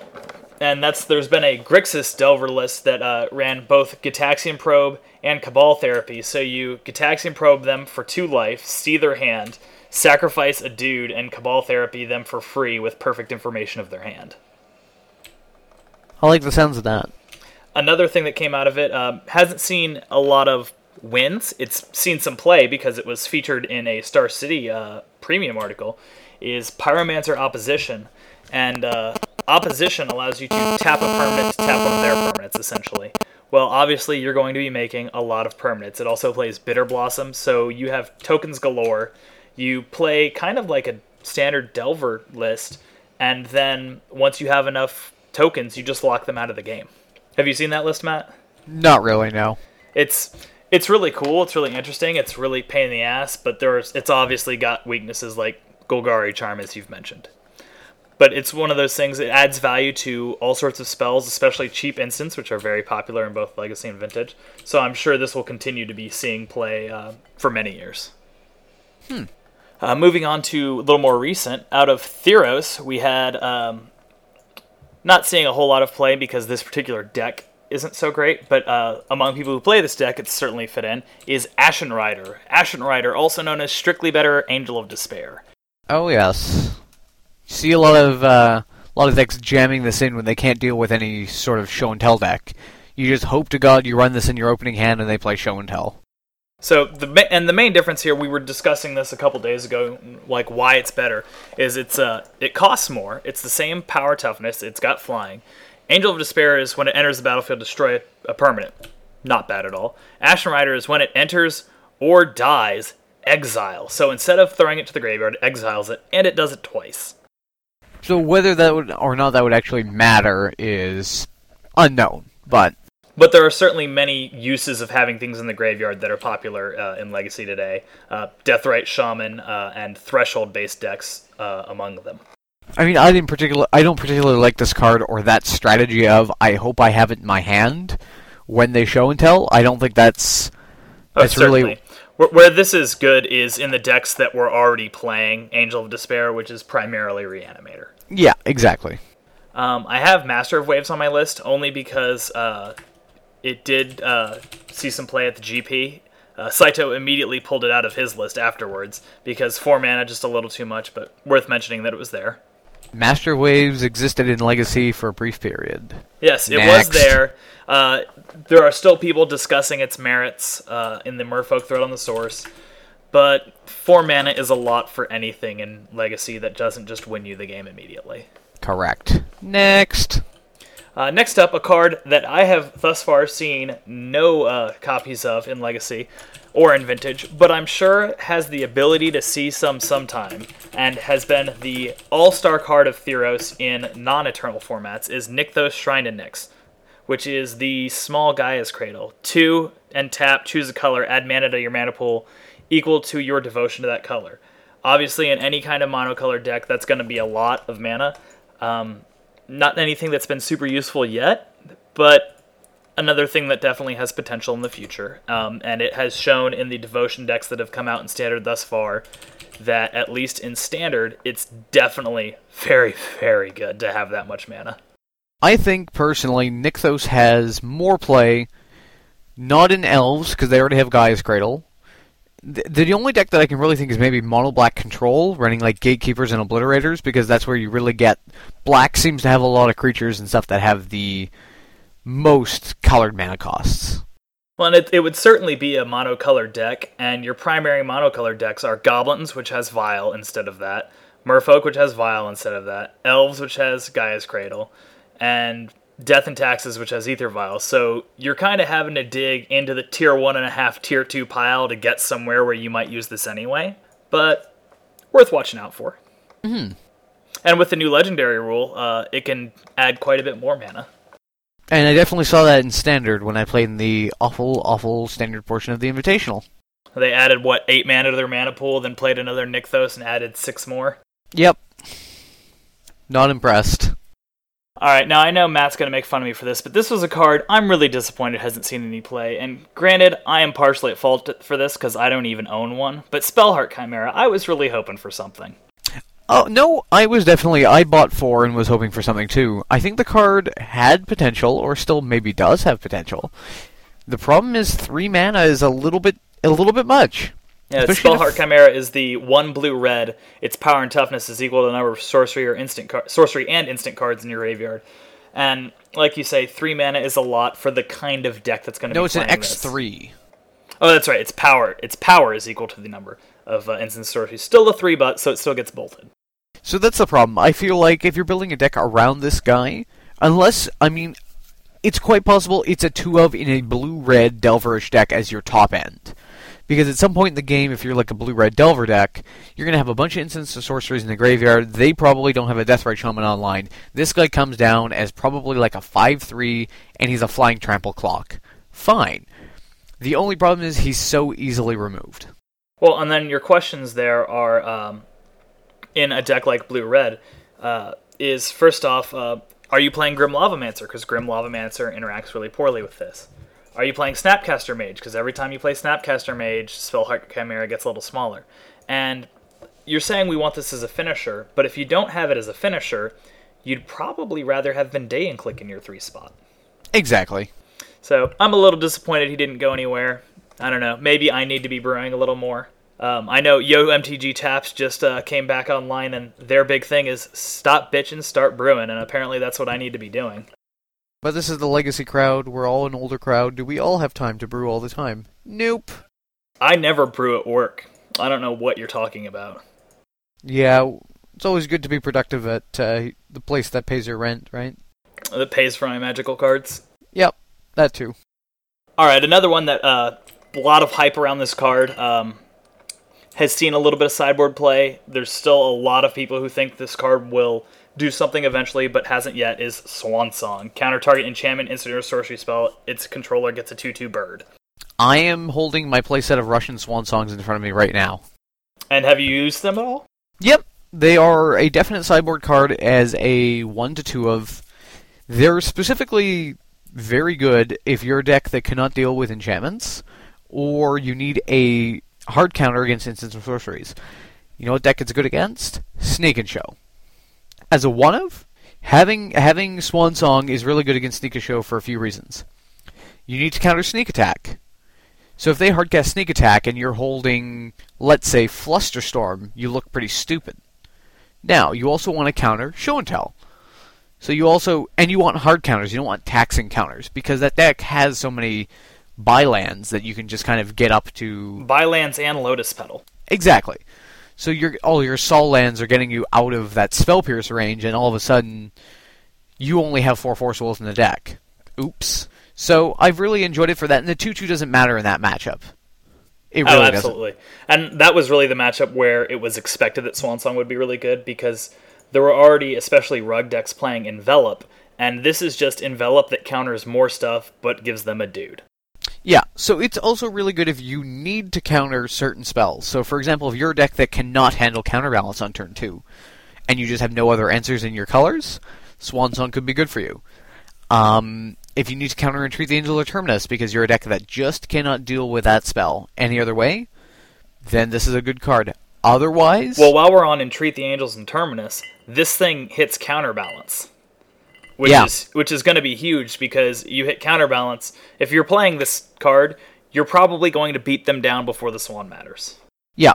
and that's there's been a Grixis Delver list that uh, ran both Gitaxian Probe and Cabal Therapy. So you Gitaxian Probe them for two life, see their hand, sacrifice a dude, and Cabal Therapy them for free with perfect information of their hand. I like the sounds of that. Another thing that came out of it um, hasn't seen a lot of wins. It's seen some play because it was featured in a Star City uh, premium article. Is Pyromancer Opposition, and uh, Opposition allows you to tap a permanent to tap one of their permanents, essentially. Well, obviously, you're going to be making a lot of permanents. It also plays Bitter Blossom, so you have tokens galore. You play kind of like a standard Delver list, and then once you have enough tokens, you just lock them out of the game. Have you seen that list, Matt? Not really, no. It's it's really cool. It's really interesting. It's really pain in the ass, but there's it's obviously got weaknesses like Golgari Charm, as you've mentioned. But it's one of those things. It adds value to all sorts of spells, especially cheap instants, which are very popular in both Legacy and Vintage. So I'm sure this will continue to be seeing play uh, for many years. Hmm. Uh, moving on to a little more recent, out of Theros, we had um, not seeing a whole lot of play because this particular deck isn't so great, but uh, among people who play this deck, it's certainly fit in, is Ashen Rider. Ashen Rider, also known as Strictly Better Angel of Despair. Oh yes. You see a lot of uh, a lot of decks jamming this in when they can't deal with any sort of show and tell deck. You just hope to God you run this in your opening hand and they play show and tell. So the and the main difference here, we were discussing this a couple days ago, like why it's better is it's uh it costs more. It's the same power toughness. It's got flying. Angel of Despair is when it enters the battlefield, destroy a permanent. Not bad at all. Ashen Rider is when it enters or dies, exile. So instead of throwing it to the graveyard, it exiles it, and it does it twice. So whether that would or not that would actually matter is unknown. But but there are certainly many uses of having things in the graveyard that are popular uh, in Legacy today. Uh, Deathrite Shaman uh, and Threshold-based decks uh, among them. I mean, I didn't particular. I don't particularly like this card or that strategy of I hope I have it in my hand when they show and tell. I don't think that's Oh, that's certainly. really Where, where this is good is in the decks that we're already playing Angel of Despair, which is primarily Reanimator. yeah, exactly. Um, I have Master of Waves on my list only because uh, it did uh, see some play at the GP. Uh, Saito immediately pulled it out of his list afterwards because four mana just a little too much, but worth mentioning that it was there. Master Waves existed in Legacy for a brief period. Yes, it Next. was there. Uh, there are still people discussing its merits uh, in the Merfolk thread on the source, but four mana is a lot for anything in Legacy that doesn't just win you the game immediately. Correct. Next. Uh, next up, a card that I have thus far seen no uh, copies of in Legacy or in Vintage, but I'm sure has the ability to see some sometime, and has been the all-star card of Theros in non-Eternal formats, is Nykthos Shrine to Nyx, which is the small Gaea's Cradle. Two and tap, choose a color, add mana to your mana pool equal to your devotion to that color. Obviously, in any kind of monocolor deck, that's going to be a lot of mana. Um, not anything that's been super useful yet, but another thing that definitely has potential in the future. Um, and it has shown in the devotion decks that have come out in standard thus far that at least in standard, it's definitely very, very good to have that much mana. I think personally, Nykthos has more play, not in elves because they already have Gaea's Cradle. The, the only deck that I can really think is maybe mono black control, running like gatekeepers and obliterators, because that's where you really get. Black seems to have a lot of creatures and stuff that have the most colored mana costs. Well, it, it would certainly be a monocolored deck, and your primary monocolored decks are Goblins, which has Vial instead of that, Merfolk, which has Vial instead of that, Elves, which has Gaea's Cradle, and Death and Taxes, which has Aether Vial. So you're kind of having to dig into the tier one and a half, tier two pile to get somewhere where you might use this anyway, but worth watching out for. Mm-hmm. And with the new legendary rule, uh, it can add quite a bit more mana. And I definitely saw that in standard when I played in the awful, awful standard portion of the Invitational. They added what eight mana to their mana pool, then played another Nykthos and added six more. Yep. Not impressed. All right, now I know Matt's going to make fun of me for this, but this was a card I'm really disappointed hasn't seen any play. And granted, I am partially at fault for this because I don't even own one. But Spellheart Chimera, I was really hoping for something. Oh no, I was definitely I bought four and was hoping for something too. I think the card had potential, or still maybe does have potential. The problem is three mana is a little bit a little bit much. Yeah, Spellheart Chimera is the one blue red. Its power and toughness is equal to the number of sorcery or instant car- sorcery and instant cards in your graveyard. And like you say, three mana is a lot for the kind of deck that's going to be No, be it's an X three. Oh, that's right. Its power. Its power is equal to the number of uh, instant sorcery. Still a three, but so it still gets bolted. So that's the problem. I feel like if you're building a deck around this guy, unless I mean, it's quite possible it's a two of in a blue red Delverish deck as your top end. Because at some point in the game, if you're like a blue red Delver deck, you're gonna have a bunch of instants of sorceries in the graveyard. They probably don't have a Deathrite Shaman online. This guy comes down as probably like a five three, and he's a flying trample clock. Fine. The only problem is he's so easily removed. Well, and then your questions there are um, in a deck like blue red uh, is first off, uh, are you playing Grim Lavamancer? Because Grim Lavamancer interacts really poorly with this. Are you playing Snapcaster Mage? Because every time you play Snapcaster Mage, Spellheart Chimera gets a little smaller. And you're saying we want this as a finisher, but if you don't have it as a finisher, you'd probably rather have Vendilion Clique in your three spot. Exactly. So I'm a little disappointed he didn't go anywhere. I don't know. Maybe I need to be brewing a little more. Um, I know Yo MTG Taps just uh, came back online, and their big thing is stop bitching, start brewing, and apparently that's what I need to be doing. But this is the legacy crowd. We're all an older crowd. Do we all have time to brew all the time? Nope. I never brew at work. I don't know what you're talking about. Yeah, it's always good to be productive at uh, the place that pays your rent, right? That pays for my magical cards. Yep, that too. All right, another one that uh, a lot of hype around this card. Um, has seen a little bit of sideboard play. There's still a lot of people who think this card will do something eventually, but hasn't yet. Is Swan Song counter target enchantment, instant or sorcery spell? Its controller gets a two-two bird. I am holding my playset of Russian swan songs in front of me right now. And have you used them at all? Yep, they are a definite sideboard card as a one to two of. They're specifically very good if you're a deck that cannot deal with enchantments, or you need a hard counter against instants or sorceries. You know what deck it's good against? Sneak and Show. As a one of, having having Swan Song is really good against Sneak and Show for a few reasons. You need to counter sneak attack. So if they hardcast sneak attack and you're holding, let's say, Flusterstorm, you look pretty stupid. Now, you also want to counter show and tell. So you also and you want hard counters, you don't want taxing counters, because that deck has so many bylands that you can just kind of get up to Bylands and Lotus Petal. Exactly. So your all your Sol lands are getting you out of that Spell Pierce range, and all of a sudden, you only have four Force of Wills in the deck. Oops. So I've really enjoyed it for that, and the two-two doesn't matter in that matchup. It oh, really oh, doesn't. absolutely. And that was really the matchup where it was expected that Swan Song would be really good because there were already, especially rug decks, playing Envelop, and this is just Envelop that counters more stuff but gives them a dude. Yeah, so it's also really good if you need to counter certain spells. So, for example, if you're a deck that cannot handle counterbalance on turn two, and you just have no other answers in your colors, Swan Song could be good for you. Um, if you need to counter Entreat the Angel or Terminus because you're a deck that just cannot deal with that spell any other way, then this is a good card. Otherwise, Well, while we're on Entreat the Angels and Terminus, this thing hits counterbalance. Which Yeah. is which is going to be huge because you hit counterbalance. If you're playing this card, you're probably going to beat them down before the swan matters. Yeah.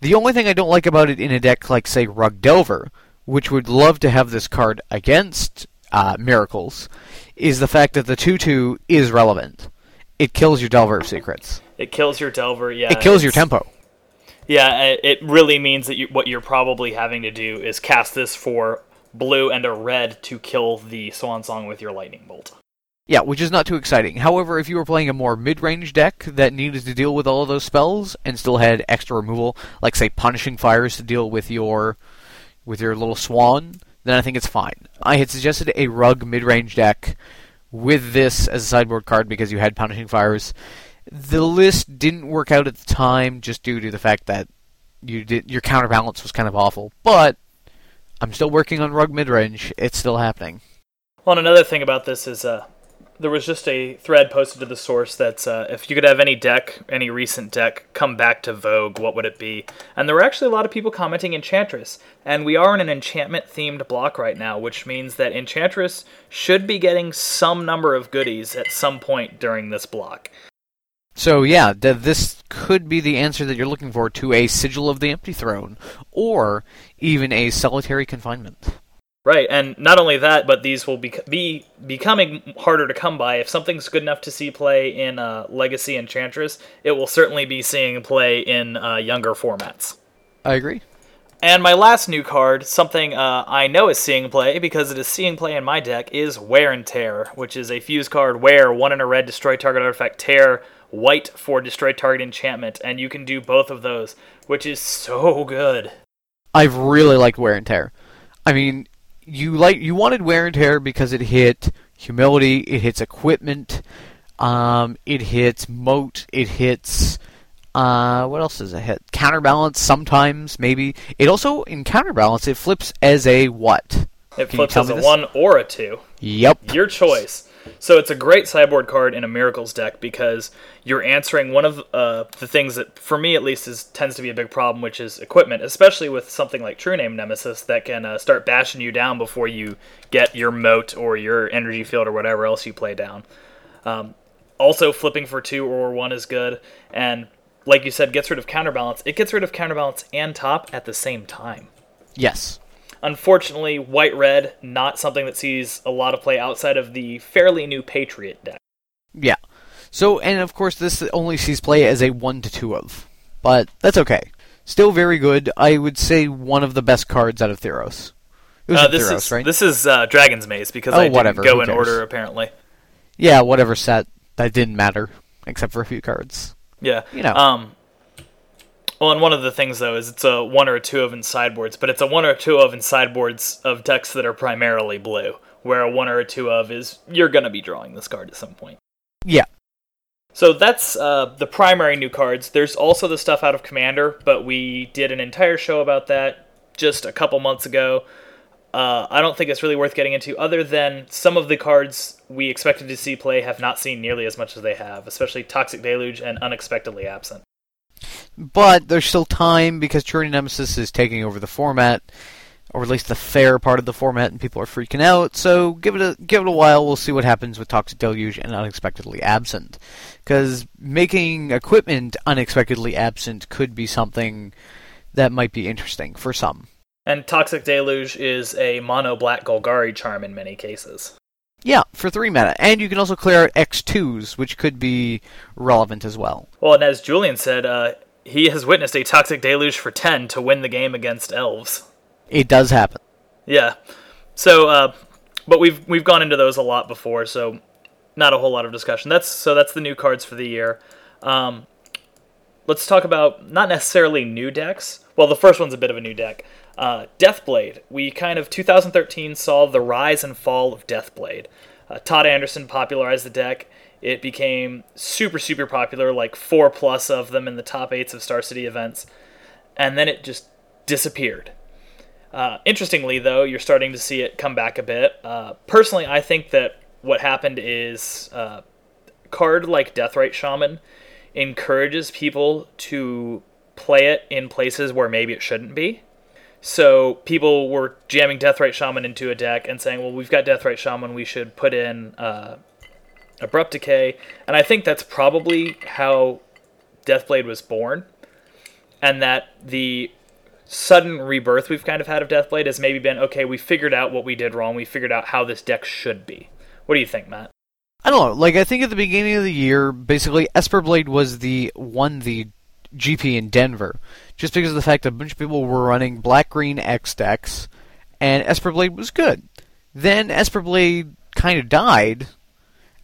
The only thing I don't like about it in a deck like, say, Rug Delver, which would love to have this card against uh, Miracles, is the fact that the 2 2 is relevant. It kills your Delver of Secrets. It kills your Delver. Yeah, it kills your tempo. Yeah, it- it really means that you, what you're probably having to do is cast this for blue and a red to kill the Swan Song with your lightning bolt. Yeah, which is not too exciting. However, if you were playing a more mid range deck that needed to deal with all of those spells and still had extra removal, like say punishing fires to deal with your with your little swan, then I think it's fine. I had suggested a rug mid range deck with this as a sideboard card because you had punishing fires. The list didn't work out at the time just due to the fact that you did your counterbalance was kind of awful. But I'm still working on rug mid range. It's still happening. Well, another thing about this is, uh, there was just a thread posted to the source that's uh, if you could have any deck, any recent deck, come back to Vogue, what would it be? And there were actually a lot of people commenting Enchantress. And we are in an enchantment themed block right now, which means that Enchantress should be getting some number of goodies at some point during this block. So yeah, th- this could be the answer that you're looking for to a Sigil of the Empty Throne, or even a Solitary Confinement. Right, and not only that, but these will be, be becoming harder to come by. If something's good enough to see play in uh, Legacy Enchantress, it will certainly be seeing play in uh, younger formats. I agree. And my last new card, something uh, I know is seeing play because it is seeing play in my deck, is Wear and Tear, which is a fuse card Wear one in a red, destroy target artifact, tear, white for destroy target enchantment, and you can do both of those, which is so good. I've really liked Wear and Tear. I mean, you like you wanted wear and tear because it hit humility, it hits equipment, um, it hits moat, it hits uh, what else does it hit? Counterbalance sometimes, maybe. It also in counterbalance it flips as a what? It Can flips as a this? one or a two. Yep. Your choice. So it's a great sideboard card in a Miracles deck because you're answering one of uh, the things that, for me at least, is tends to be a big problem, which is equipment, especially with something like True Name Nemesis that can uh, start bashing you down before you get your moat or your energy field or whatever else you play down. Um, also, flipping for two or one is good, and like you said, gets rid of counterbalance. It gets rid of counterbalance and top at the same time. Yes. Unfortunately, white red, not something that sees a lot of play outside of the fairly new Patriot deck. Yeah. So, and of course, this only sees play as a 1 to 2 of. But that's okay. Still very good. I would say one of the best cards out of Theros. Uh, this Theros, is right? this is uh, Dragon's Maze because oh, I didn't go in order apparently. Yeah, whatever set that didn't matter except for a few cards. Yeah, you know. Um, well, and one of the things though is it's a one or a two of in sideboards, but it's a one or two of in sideboards of decks that are primarily blue, where a one or a two of is you're gonna be drawing this card at some point. Yeah. So that's uh, the primary new cards. There's also the stuff out of Commander, but we did an entire show about that just a couple months ago. Uh, I don't think it's really worth getting into, other than some of the cards we expected to see play have not seen nearly as much as they have, especially Toxic Deluge and Unexpectedly Absent. But there's still time because True Nemesis is taking over the format, or at least the fair part of the format, and people are freaking out. So give it a give it a while. We'll see what happens with Toxic Deluge and Unexpectedly Absent, because making equipment unexpectedly absent could be something that might be interesting for some. And Toxic Deluge is a mono black Golgari charm in many cases. Yeah, for three mana. And you can also clear out X2s, which could be relevant as well. Well, and as Julian said, uh, he has witnessed a Toxic Deluge for 10 to win the game against Elves. It does happen. Yeah. So, uh, but we've we've gone into those a lot before, so not a whole lot of discussion. That's so that's the new cards for the year. Um, let's talk about not necessarily new decks. Well, the first one's a bit of a new deck. Uh, Deathblade. We kind of 2013 saw the rise and fall of Deathblade. Uh, Todd Anderson popularized the deck. It became super super popular, like four plus of them in the top eights of Star City events, and then it just disappeared. Uh, interestingly, though, you're starting to see it come back a bit. Uh, personally, I think that what happened is uh, card like Deathrite Shaman encourages people to play it in places where maybe it shouldn't be. So people were jamming Deathrite Shaman into a deck and saying, "Well, we've got Deathrite Shaman. We should put in uh, Abrupt Decay." And I think that's probably how Deathblade was born, and that the sudden rebirth we've kind of had of Deathblade has maybe been, "Okay, we figured out what we did wrong. We figured out how this deck should be." What do you think, Matt? I don't know. Like I think at the beginning of the year, basically Esperblade was the one the GP in Denver, just because of the fact that a bunch of people were running black green X decks, and Esperblade was good. Then Esperblade kind of died,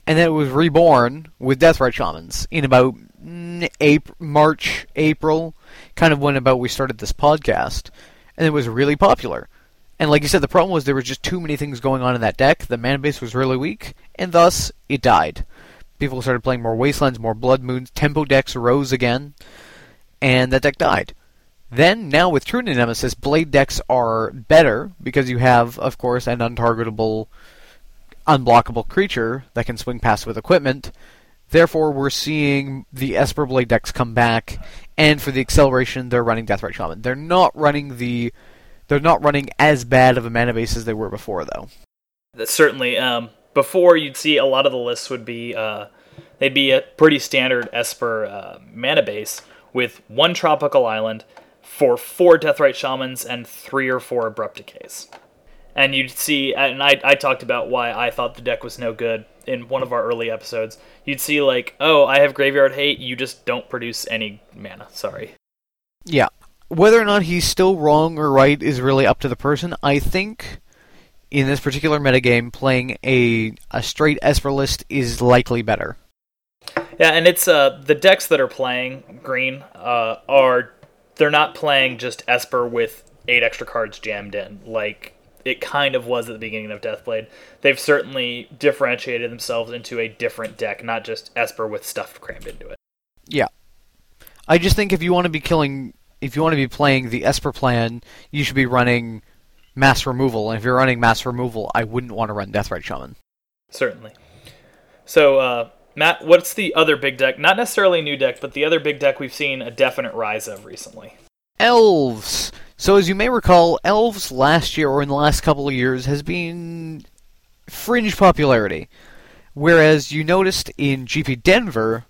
and then it was reborn with Deathrite Shamans in about April, March, April, kind of when about we started this podcast, and it was really popular. And like you said, the problem was there was just too many things going on in that deck. The mana base was really weak, and thus it died. People started playing more Wastelands, more Blood Moons, tempo decks rose again and that deck died. Then, now with True Nemesis, blade decks are better because you have, of course, an untargetable unblockable creature that can swing past with equipment. Therefore, we're seeing the Esper Blade decks come back, and for the acceleration, they're running Deathrite Shaman. They're not running the, they're not running as bad of a mana base as they were before, though. That's certainly. Um, before you'd see a lot of the lists would be, uh, they'd be a pretty standard Esper uh, mana base with one tropical island for four Deathrite Shamans and three or four Abrupt Decays. And you'd see, and I, I talked about why I thought the deck was no good in one of our early episodes. You'd see, like, oh, I have Graveyard Hate, you just don't produce any mana. Sorry. Yeah. Whether or not he's still wrong or right is really up to the person. I think in this particular metagame, playing a, a straight Esper list is likely better. Yeah, and it's uh the decks that are playing green uh are they're not playing just Esper with eight extra cards jammed in like it kind of was at the beginning of Deathblade. They've certainly differentiated themselves into a different deck, not just Esper with stuff crammed into it. Yeah. I just think if you want to be killing if you want to be playing the Esper plan, you should be running mass removal, and if you're running mass removal, I wouldn't want to run Deathrite Shaman. Certainly. So, uh, Matt, what's the other big deck? Not necessarily a new deck, but the other big deck we've seen a definite rise of recently. Elves. So, as you may recall, Elves last year or in the last couple of years has been fringe popularity. Whereas you noticed in GP Denver,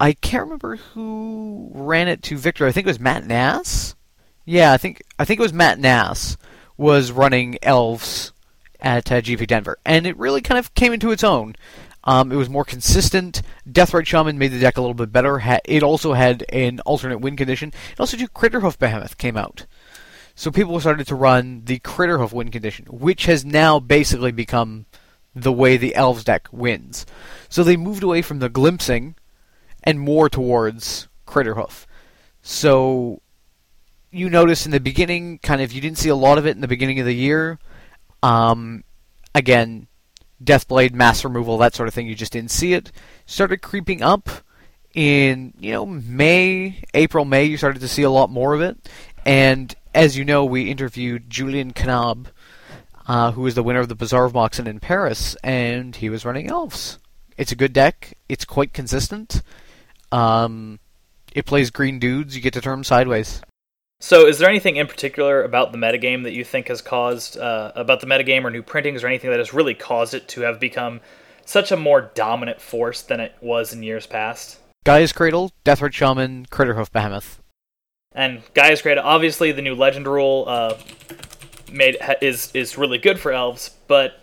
I can't remember who ran it to Victor. I think it was Matt Nass. Yeah, I think I think it was Matt Nass was running Elves at uh, GP Denver, and it really kind of came into its own. Um, it was more consistent. Deathrite Shaman made the deck a little bit better. It also had an alternate win condition. It also did Craterhoof Behemoth came out. So people started to run the Craterhoof win condition, which has now basically become the way the Elves deck wins. So they moved away from the glimpsing and more towards Craterhoof. So you notice in the beginning, kind of, you didn't see a lot of it in the beginning of the year. Um, again, Deathblade, mass removal, that sort of thing, you just didn't see it. Started creeping up in, you know, May, April, May, you started to see a lot more of it. And as you know, we interviewed Julian Knab, uh, who was the winner of the Bazaar of Moxen in Paris, and he was running Elves. It's a good deck. It's quite consistent. Um, it plays green dudes. You get to turn them sideways. So, is there anything in particular about the metagame that you think has caused, uh, about the metagame or new printings or anything that has really caused it to have become such a more dominant force than it was in years past? Gaea's Cradle, Deathrite Shaman, Craterhoof Behemoth. And Gaea's Cradle, obviously, the new Legend rule uh, made is is really good for elves, but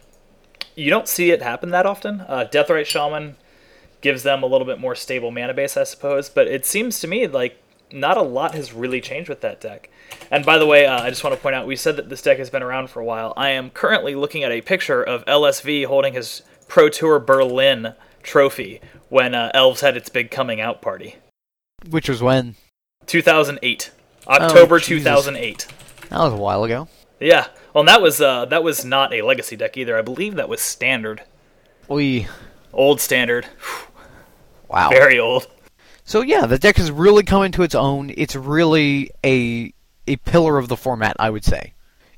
you don't see it happen that often. Uh, Deathrite Shaman gives them a little bit more stable mana base, I suppose, but it seems to me like not a lot has really changed with that deck. And by the way, uh, I just want to point out we said that this deck has been around for a while. I am currently looking at a picture of LSV holding his Pro Tour Berlin trophy when uh, Elves had its big coming out party. Which was when? 2008. October oh, 2008. That was a while ago. Yeah. Well, that was uh, that was not a legacy deck either. I believe that was standard. We old standard. [SIGHS] Wow. Very old. So yeah, the deck has really come into its own. It's really a a pillar of the format, I would say.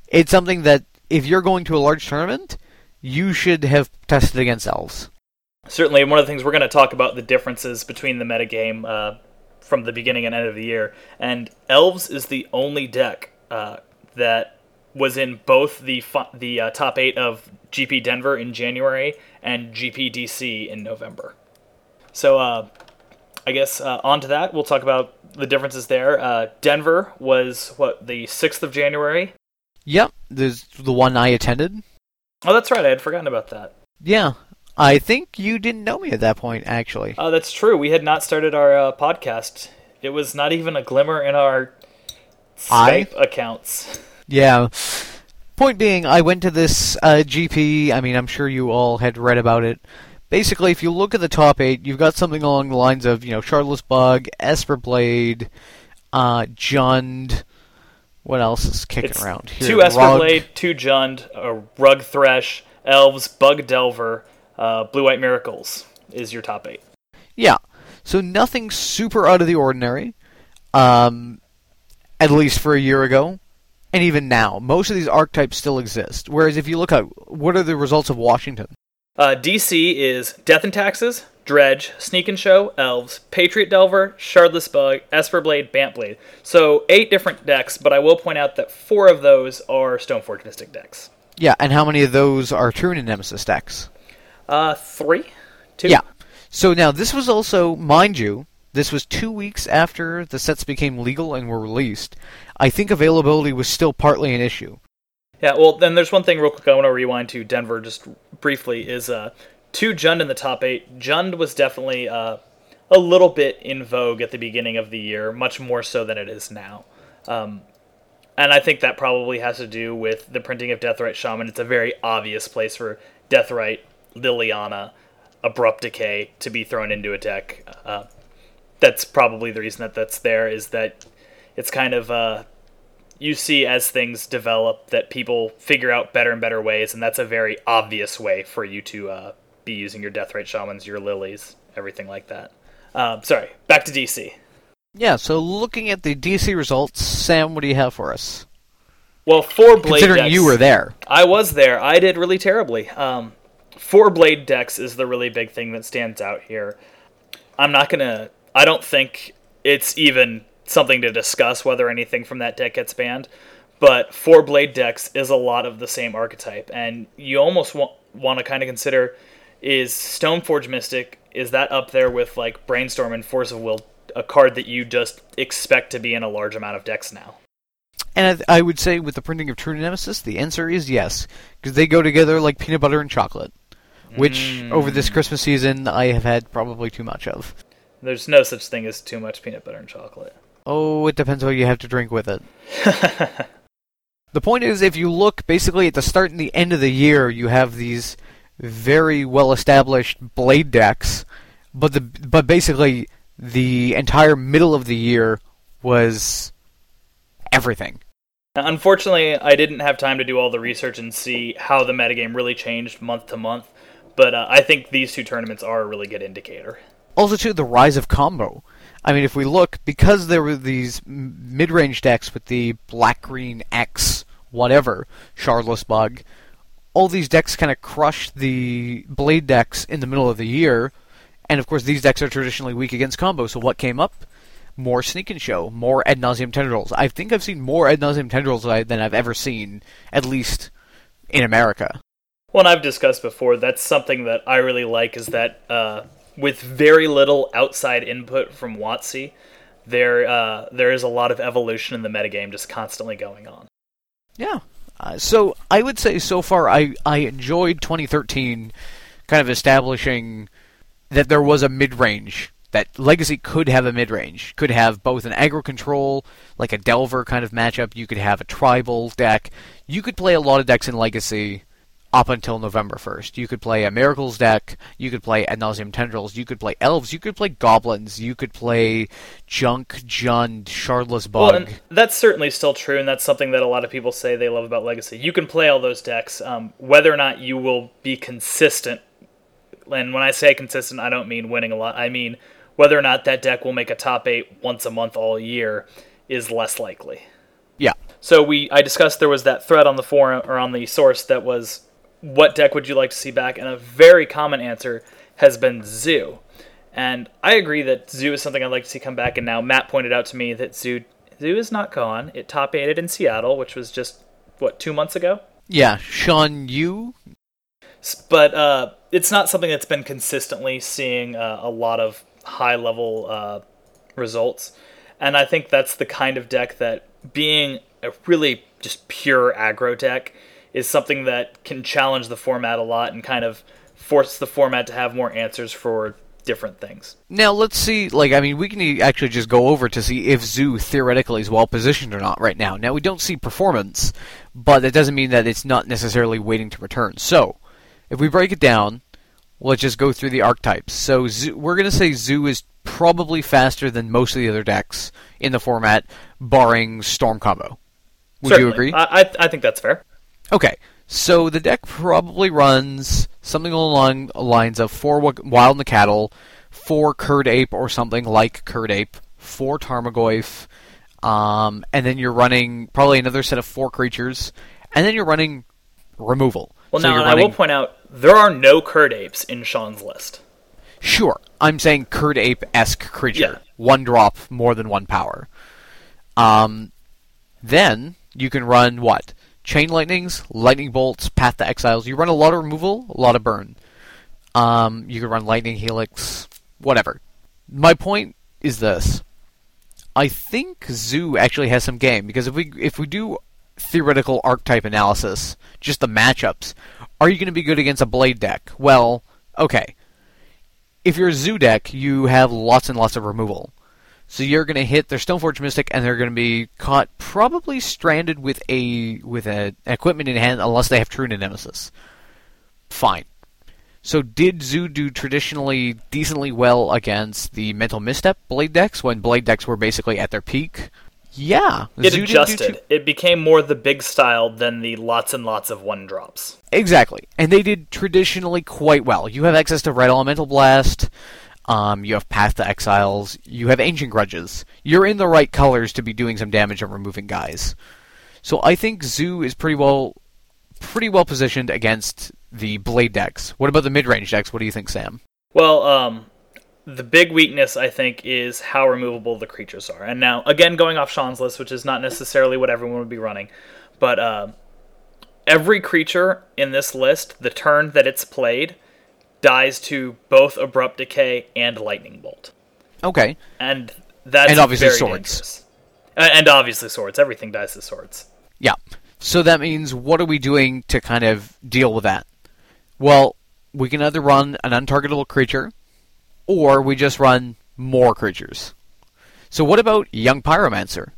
It's something that if you're going to a large tournament, you should have tested against elves. Certainly, one of the things we're going to talk about the differences between the metagame uh, from the beginning and end of the year. And elves is the only deck uh, that was in both the the uh, top eight of GP Denver in January and GP DC in November. So uh, I guess uh, on to that, we'll talk about the differences there. Uh, Denver was what the sixth of January. Yep, there's the one I attended. Oh, that's right. I had forgotten about that. Yeah, I think you didn't know me at that point, actually. Oh, that's true. We had not started our uh, podcast. It was not even a glimmer in our Skype I? accounts. Yeah. Point being, I went to this uh, GP. I mean, I'm sure you all had read about it basically, if you look at the top eight, you've got something along the lines of, you know, Shardless Bug, Esper Blade, uh, Jund. What else is kicking it's around here? Two Esper Blade, two Jund, a Rug Thresh, Elves, Bug Delver, uh, Blue White Miracles is your top eight. Yeah. So nothing super out of the ordinary, um, at least for a year ago. And even now, most of these archetypes still exist. Whereas if you look at what are the results of Washington, Uh, DC is Death and Taxes, Dredge, Sneak and Show, Elves, Patriot Delver, Shardless Bug, Esper Blade, Bantblade. So eight different decks, but I will point out that four of those are Stoneforge Mystic decks. Yeah, and how many of those are True-Name Nemesis decks? Uh, three? Two? Yeah. So now this was also, mind you, this was two weeks after the sets became legal and were released. I think availability was still partly an issue. Yeah, well, then there's one thing real quick I want to rewind to Denver just briefly is uh, two Jund in the top eight. Jund was definitely uh, a little bit in vogue at the beginning of the year, much more so than it is now. Um, and I think that probably has to do with the printing of Deathrite Shaman. It's a very obvious place for Deathrite, Liliana, Abrupt Decay to be thrown into a deck. Uh, that's probably the reason that that's there is that it's kind of uh, you see as things develop that people figure out better and better ways, and that's a very obvious way for you to uh, be using your Deathrite Shamans, your Lilies, everything like that. Um, sorry, back to DC. Yeah, so looking at the DC results, Sam, what do you have for us? Well, four blade Considering decks, you were there. I was there. I did really terribly. Um, four blade decks is the really big thing that stands out here. I'm not gonna. I don't think it's even something to discuss whether anything from that deck gets banned. But four blade decks is a lot of the same archetype, and you almost want want to kind of consider is Stoneforge Mystic is that up there with like Brainstorm and Force of Will, a card that you just expect to be in a large amount of decks now. And I, I would say with the printing of True Nemesis, the answer is yes, because they go together like peanut butter and chocolate, which over this hmm. Christmas season I have had probably too much of. There's no such thing as too much peanut butter and chocolate. Oh, it depends what you have to drink with it. [LAUGHS] the point is, if you look basically at the start and the end of the year, you have these very well established blade decks, but the but basically the entire middle of the year was everything. Unfortunately, I didn't have time to do all the research and see how the metagame really changed month to month, but uh, I think these two tournaments are a really good indicator. Also, too, the rise of combo. I mean, if we look, because there were these mid-range decks with the black, green, X, whatever, Shardless Bug, all these decks kind of crushed the blade decks in the middle of the year, and of course, these decks are traditionally weak against combo. So what came up? More Sneak and Show, more Ad Tendrils. I think I've seen more Ad Tendrils than I've ever seen, at least in America. Well, I've discussed before, that's something that I really like is that uh, with very little outside input from WotC, there uh, there is a lot of evolution in the metagame just constantly going on. Yeah. Uh, so I would say so far I, I enjoyed 2013 kind of establishing that there was a mid range. That Legacy could have a mid range. Could have both an aggro control, like a Delver kind of matchup. You could have a tribal deck. You could play a lot of decks in Legacy up until November 1st. You could play a Miracles deck, you could play Ad Nauseam Tendrils, you could play Elves, you could play Goblins, you could play Junk, Jund, Shardless Bug. Well, that's certainly still true, and that's something that a lot of people say they love about Legacy. You can play all those decks. Um, whether or not you will be consistent, and when I say consistent, I don't mean winning a lot. I mean whether or not that deck will make a top eight once a month all year is less likely. yeah. So we, I discussed there was that thread on the forum or on the source that was, what deck would you like to see back? And a very common answer has been Zoo, and I agree that Zoo is something I'd like to see come back. And now Matt pointed out to me that Zoo, Zoo is not gone. It top eighted in Seattle, which was just what two months ago. Yeah, Sean, you But uh, it's not something that's been consistently seeing uh, a lot of high level uh, results. And I think that's the kind of deck that, being a really just pure aggro deck, is something that can challenge the format a lot and kind of force the format to have more answers for different things. Now let's see. Like, I mean, we can actually just go over to see if Zoo theoretically is well positioned or not right now. Now we don't see performance, but that doesn't mean that it's not necessarily waiting to return. So, if we break it down, let's just go through the archetypes. So Zoo, we're gonna say Zoo is probably faster than most of the other decks in the format, barring Storm Combo. Would you agree? I, I, I think that's fair. Okay, so the deck probably runs something along the lines of four Wild Nacatl, four Kird Ape or something like Kird Ape, four Tarmogoyf, um, and then you're running probably another set of four creatures, and then you're running removal. Well, So now you're I will point out There are no Kird Apes in Sean's list. Sure, I'm saying Kird Ape esque creature. Yeah. One drop, more than one power. Um, then you can run what? Chain lightnings, lightning bolts, path to exiles. You run a lot of removal, a lot of burn. Um, you can run lightning helix, whatever. My point is this: I think Zoo actually has some game because if we if we do theoretical archetype analysis, just the matchups, are you going to be good against a blade deck? Well, okay. If you're a Zoo deck, you have lots and lots of removal. So you're going to hit their Stoneforge Mystic, and they're going to be caught probably stranded with a with a, equipment in hand, unless they have True Nemesis. Fine. So did Zoo do traditionally decently well against the Mental Misstep Blade decks when Blade decks were basically at their peak? Yeah, It Zoo adjusted. too- It became more the big style than the lots and lots of one drops. Exactly, and they did traditionally quite well. You have access to Red Elemental Blast. Um, you have Path to Exiles. You have Ancient Grudges. You're in the right colors to be doing some damage and removing guys. So I think Zoo is pretty well, pretty well positioned against the Blade decks. What about the mid-range decks? What do you think, Sam? Well, um, the big weakness I think is how removable the creatures are. And now, again, going off Sean's list, which is not necessarily what everyone would be running, but uh, every creature in this list, the turn that it's played, dies to both abrupt decay and lightning bolt, Okay, and that's And obviously very swords. dangerous. Uh, and obviously swords. Everything dies to swords. Yeah. So that means what are we doing to kind of deal with that? Well, we can either run an untargetable creature, or we just run more creatures. So what about Young Pyromancer?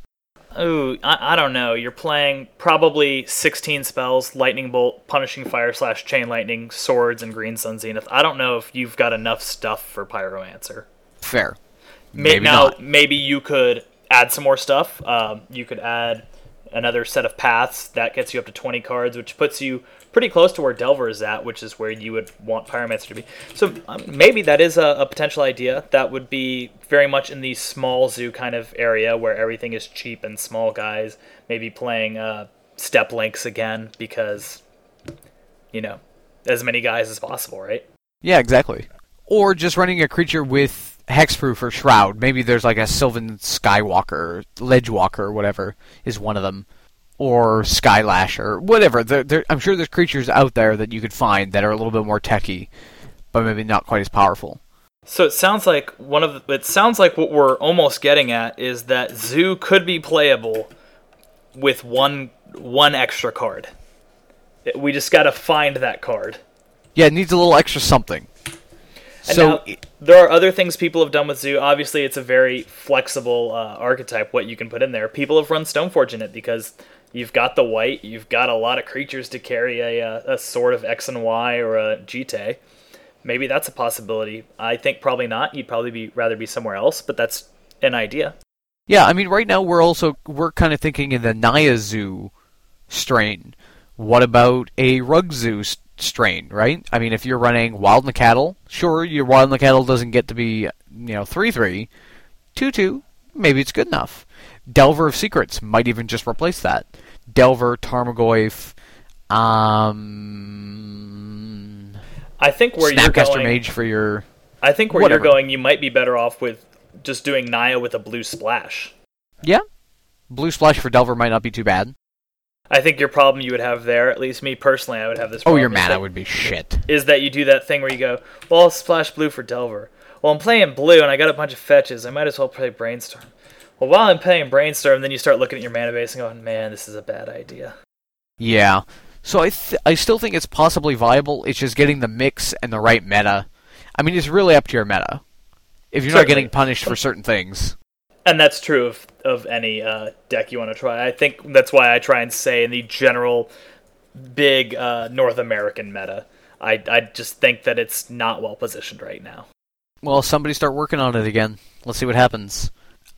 Ooh, I, I don't know. You're playing probably 16 spells, lightning bolt, punishing fire slash chain lightning, swords, and green sun zenith. I don't know if you've got enough stuff for pyromancer. Fair. Maybe now, not. maybe you could add some more stuff. Um, you could add another set of paths that gets you up to 20 cards, which puts you pretty close to where Delver is at, which is where you would want Pyromancer to be. So um, maybe that is a, a potential idea. That would be very much in the small zoo kind of area where everything is cheap and small guys. Maybe playing uh, Steppe Lynx again because, you know, as many guys as possible, right? Yeah, exactly. Or just running a creature with hexproof or shroud. Maybe there's like a Sylvan Skywalker, Ledgewalker, whatever is one of them. Or Skylasher, whatever. There, there, I'm sure there's creatures out there that you could find that are a little bit more techy, but maybe not quite as powerful. So it sounds like one of the, it sounds like what we're almost getting at is that Zoo could be playable with one one extra card. We just got to find that card. Yeah, it needs a little extra something. And so now, there are other things people have done with Zoo. Obviously, it's a very flexible uh, archetype. What you can put in there. People have run Stoneforge in it because you've got the white, you've got a lot of creatures to carry a, uh, a sword of X and Y or a Jitte. Maybe that's a possibility. I think probably not. You'd probably be rather be somewhere else, but that's an idea. Yeah, I mean, right now we're also we're kind of thinking in the Naya Zoo strain. What about a Rug Zoo strain, right? I mean, if you're running Wild Nacatl, sure, your Wild Nacatl doesn't get to be, you know, 3 3. 2 2, maybe it's good enough. Delver of Secrets might even just replace that. Delver, Tarmogoyf, um. I think where you're Snapcaster going, Mage for your. I think where whatever. you're going, you might be better off with just doing Naya with a blue splash. Yeah. Blue Splash for Delver might not be too bad. I think your problem you would have there, at least me personally, I would have this. Problem, Oh, Problem, your is mana would be shit. is that you do that thing where you go, well, I'll splash blue for Delver. Well, I'm playing blue and I got a bunch of fetches. I might as well play Brainstorm. Well, while I'm playing Brainstorm, then you start looking at your mana base and going, man, this is a bad idea. Yeah. So I th- I still think it's possibly viable. It's just getting the mix and the right meta. I mean, it's really up to your meta. If you're not getting punished for certain things. And that's true of, of any uh, deck you want to try. I think that's why I try and say in the general big uh, North American meta, I, I just think that it's not well positioned right now. Well, somebody start working on it again. Let's see what happens.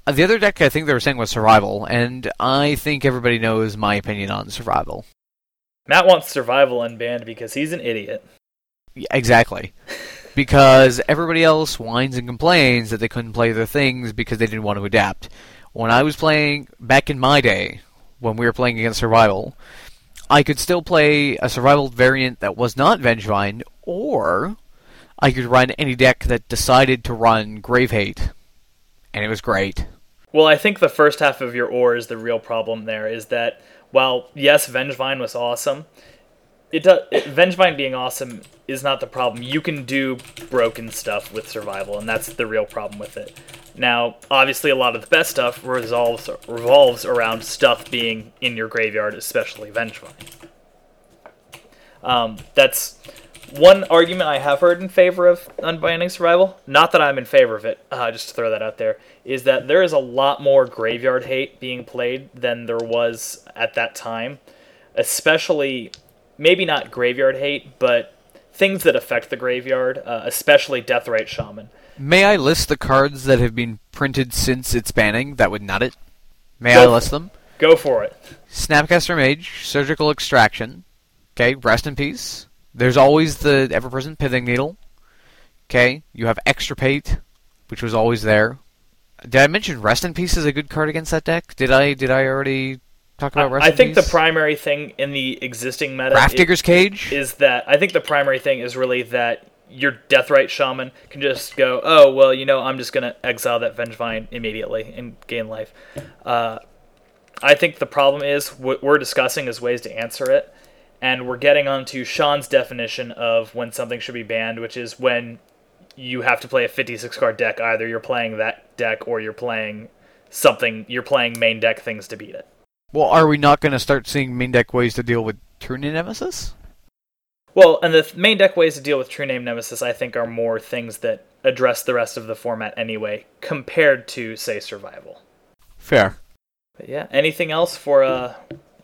Uh, the other deck I think they were saying was survival, and I think everybody knows my opinion on survival. Matt wants survival unbanned because he's an idiot. Yeah, exactly. [LAUGHS] because everybody else whines and complains that they couldn't play their things because they didn't want to adapt. When I was playing back in my day, when we were playing against survival, I could still play a survival variant that was not Vengevine, or I could run any deck that decided to run Grave Hate, and it was great. Well, I think the first half of your ore is the real problem there. Is that while yes, Vengevine was awesome, it does it, Vengevine being awesome is not the problem. You can do broken stuff with survival, and that's the real problem with it. Now, obviously, a lot of the best stuff resolves revolves around stuff being in your graveyard, especially Vengevine. Um, that's one argument I have heard in favor of unbinding survival. Not that I'm in favor of it, uh, just to throw that out there, is that there is a lot more graveyard hate being played than there was at that time, especially maybe not graveyard hate, but things that affect the graveyard, uh, especially Deathrite Shaman. May I list the cards that have been printed since its banning that would nut it? May Go I list them? Go for it. Snapcaster Mage, Surgical Extraction. Okay, rest in peace. There's always the ever-present Pithing Needle. Okay, you have Extirpate, which was always there. Did I mention Rest in Peace is a good card against that deck? Did I? Did I already talk about Rest I in think the primary thing in the existing meta i- Digger's Cage. is that I think the primary thing is really that your Deathrite Shaman can just go, oh well, you know, I'm just gonna exile that Vengevine immediately and gain life. Uh, I think the problem is what we're discussing is ways to answer it, and we're getting onto Sean's definition of when something should be banned, which is when you have to play a 56 card deck. Either you're playing that deck or you're playing something. You're playing main deck things to beat it. well, are we not going to start seeing main deck ways to deal with True Name Nemesis? Well, and the th- main deck ways to deal with True Name Nemesis, I think, are more things that address the rest of the format anyway, compared to, say, Survival. Fair. But yeah, anything else for uh,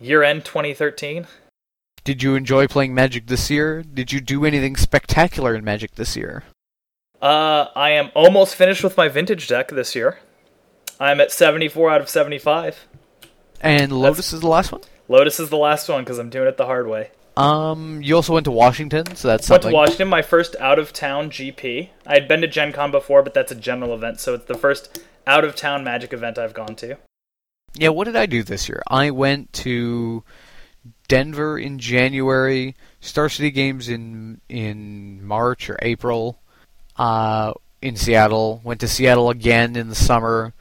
year end 2013? Did you enjoy playing Magic this year? Did you do anything spectacular in Magic this year? Uh, I am almost finished with my vintage deck this year. I'm at 74 out of 75. And Lotus is the last one. Lotus is the last one because I'm doing it the hard way. Um, you also went to Washington, so that's Went something. Went to Washington, my first out of town GP. I had been to Gen Con before, but that's a general event, so it's the first out of town Magic event I've gone to. Yeah, what did I do this year? I went to Denver in January, Star City Games in in March or April, uh, in Seattle. Went to Seattle again in the summer.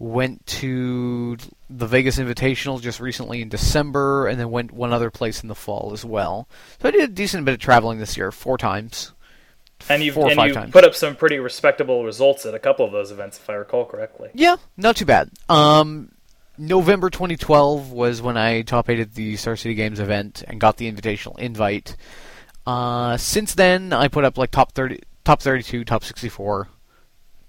Went to the Vegas Invitational just recently in December, and then went one other place in the fall as well. So I did a decent bit of traveling this year, four times. And you've four or and five you times. put up some pretty respectable results at a couple of those events, if I recall correctly. Yeah, not too bad. Um, November 2012 was when I top aided the Star City Games event and got the invitational invite. Uh, since then, I put up like top 30, top 32, top 64,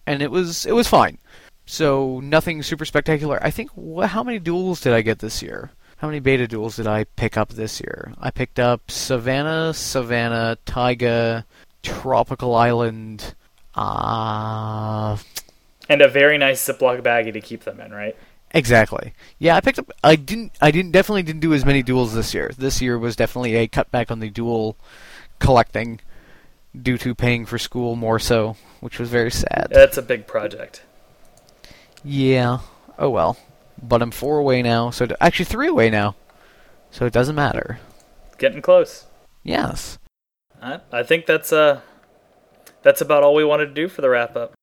and it was it was fine. So nothing super spectacular. I think wh- how many duals did I get this year? How many beta duals did I pick up this year? I picked up Savannah, Savannah, Taiga, Tropical Island. Uh, And a very nice Ziploc baggie to keep them in, right? Exactly. Yeah, I picked up. I didn't. I didn't. Definitely didn't do as many duals this year. This year was definitely a cutback on the dual collecting due to paying for school more so, which was very sad. That's a big project. Yeah. Oh well. But I'm four away now. So actually three away now. So it doesn't matter. Getting close. Yes. I, I think that's uh that's about all we wanted to do for the wrap up.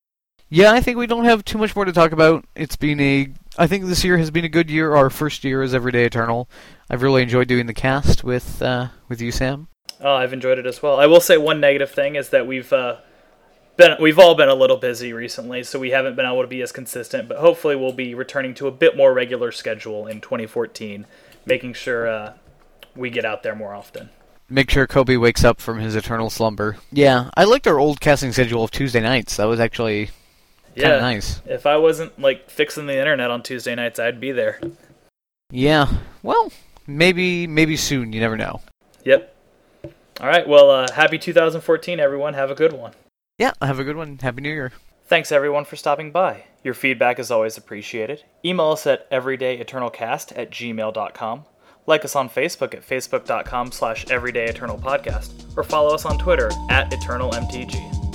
Yeah, I think we don't have too much more to talk about. It's been a. I think this year has been a good year. Our first year as Everyday Eternal. I've really enjoyed doing the cast with uh, with you, Sam. Oh, I've enjoyed it as well. I will say one negative thing is that we've uh, been we've all been a little busy recently, so we haven't been able to be as consistent. But hopefully, we'll be returning to a bit more regular schedule in 2014, making sure uh, we get out there more often. make sure Kobe wakes up from his eternal slumber. Yeah, I liked our old casting schedule of Tuesday nights. That was actually kind Yeah, nice. if I wasn't like fixing the internet on Tuesday nights, I'd be there. Yeah. Well, maybe maybe soon. You never know. Yep. All right. Well, uh, happy 2014, everyone. Have a good one. Yeah. Have a good one. Happy New Year. Thanks everyone for stopping by. Your feedback is always appreciated. Email us at everydayeternalcast at gmail.com. Like us on Facebook at facebook.com slash everydayeternalpodcast. Or follow us on Twitter at eternalmtg.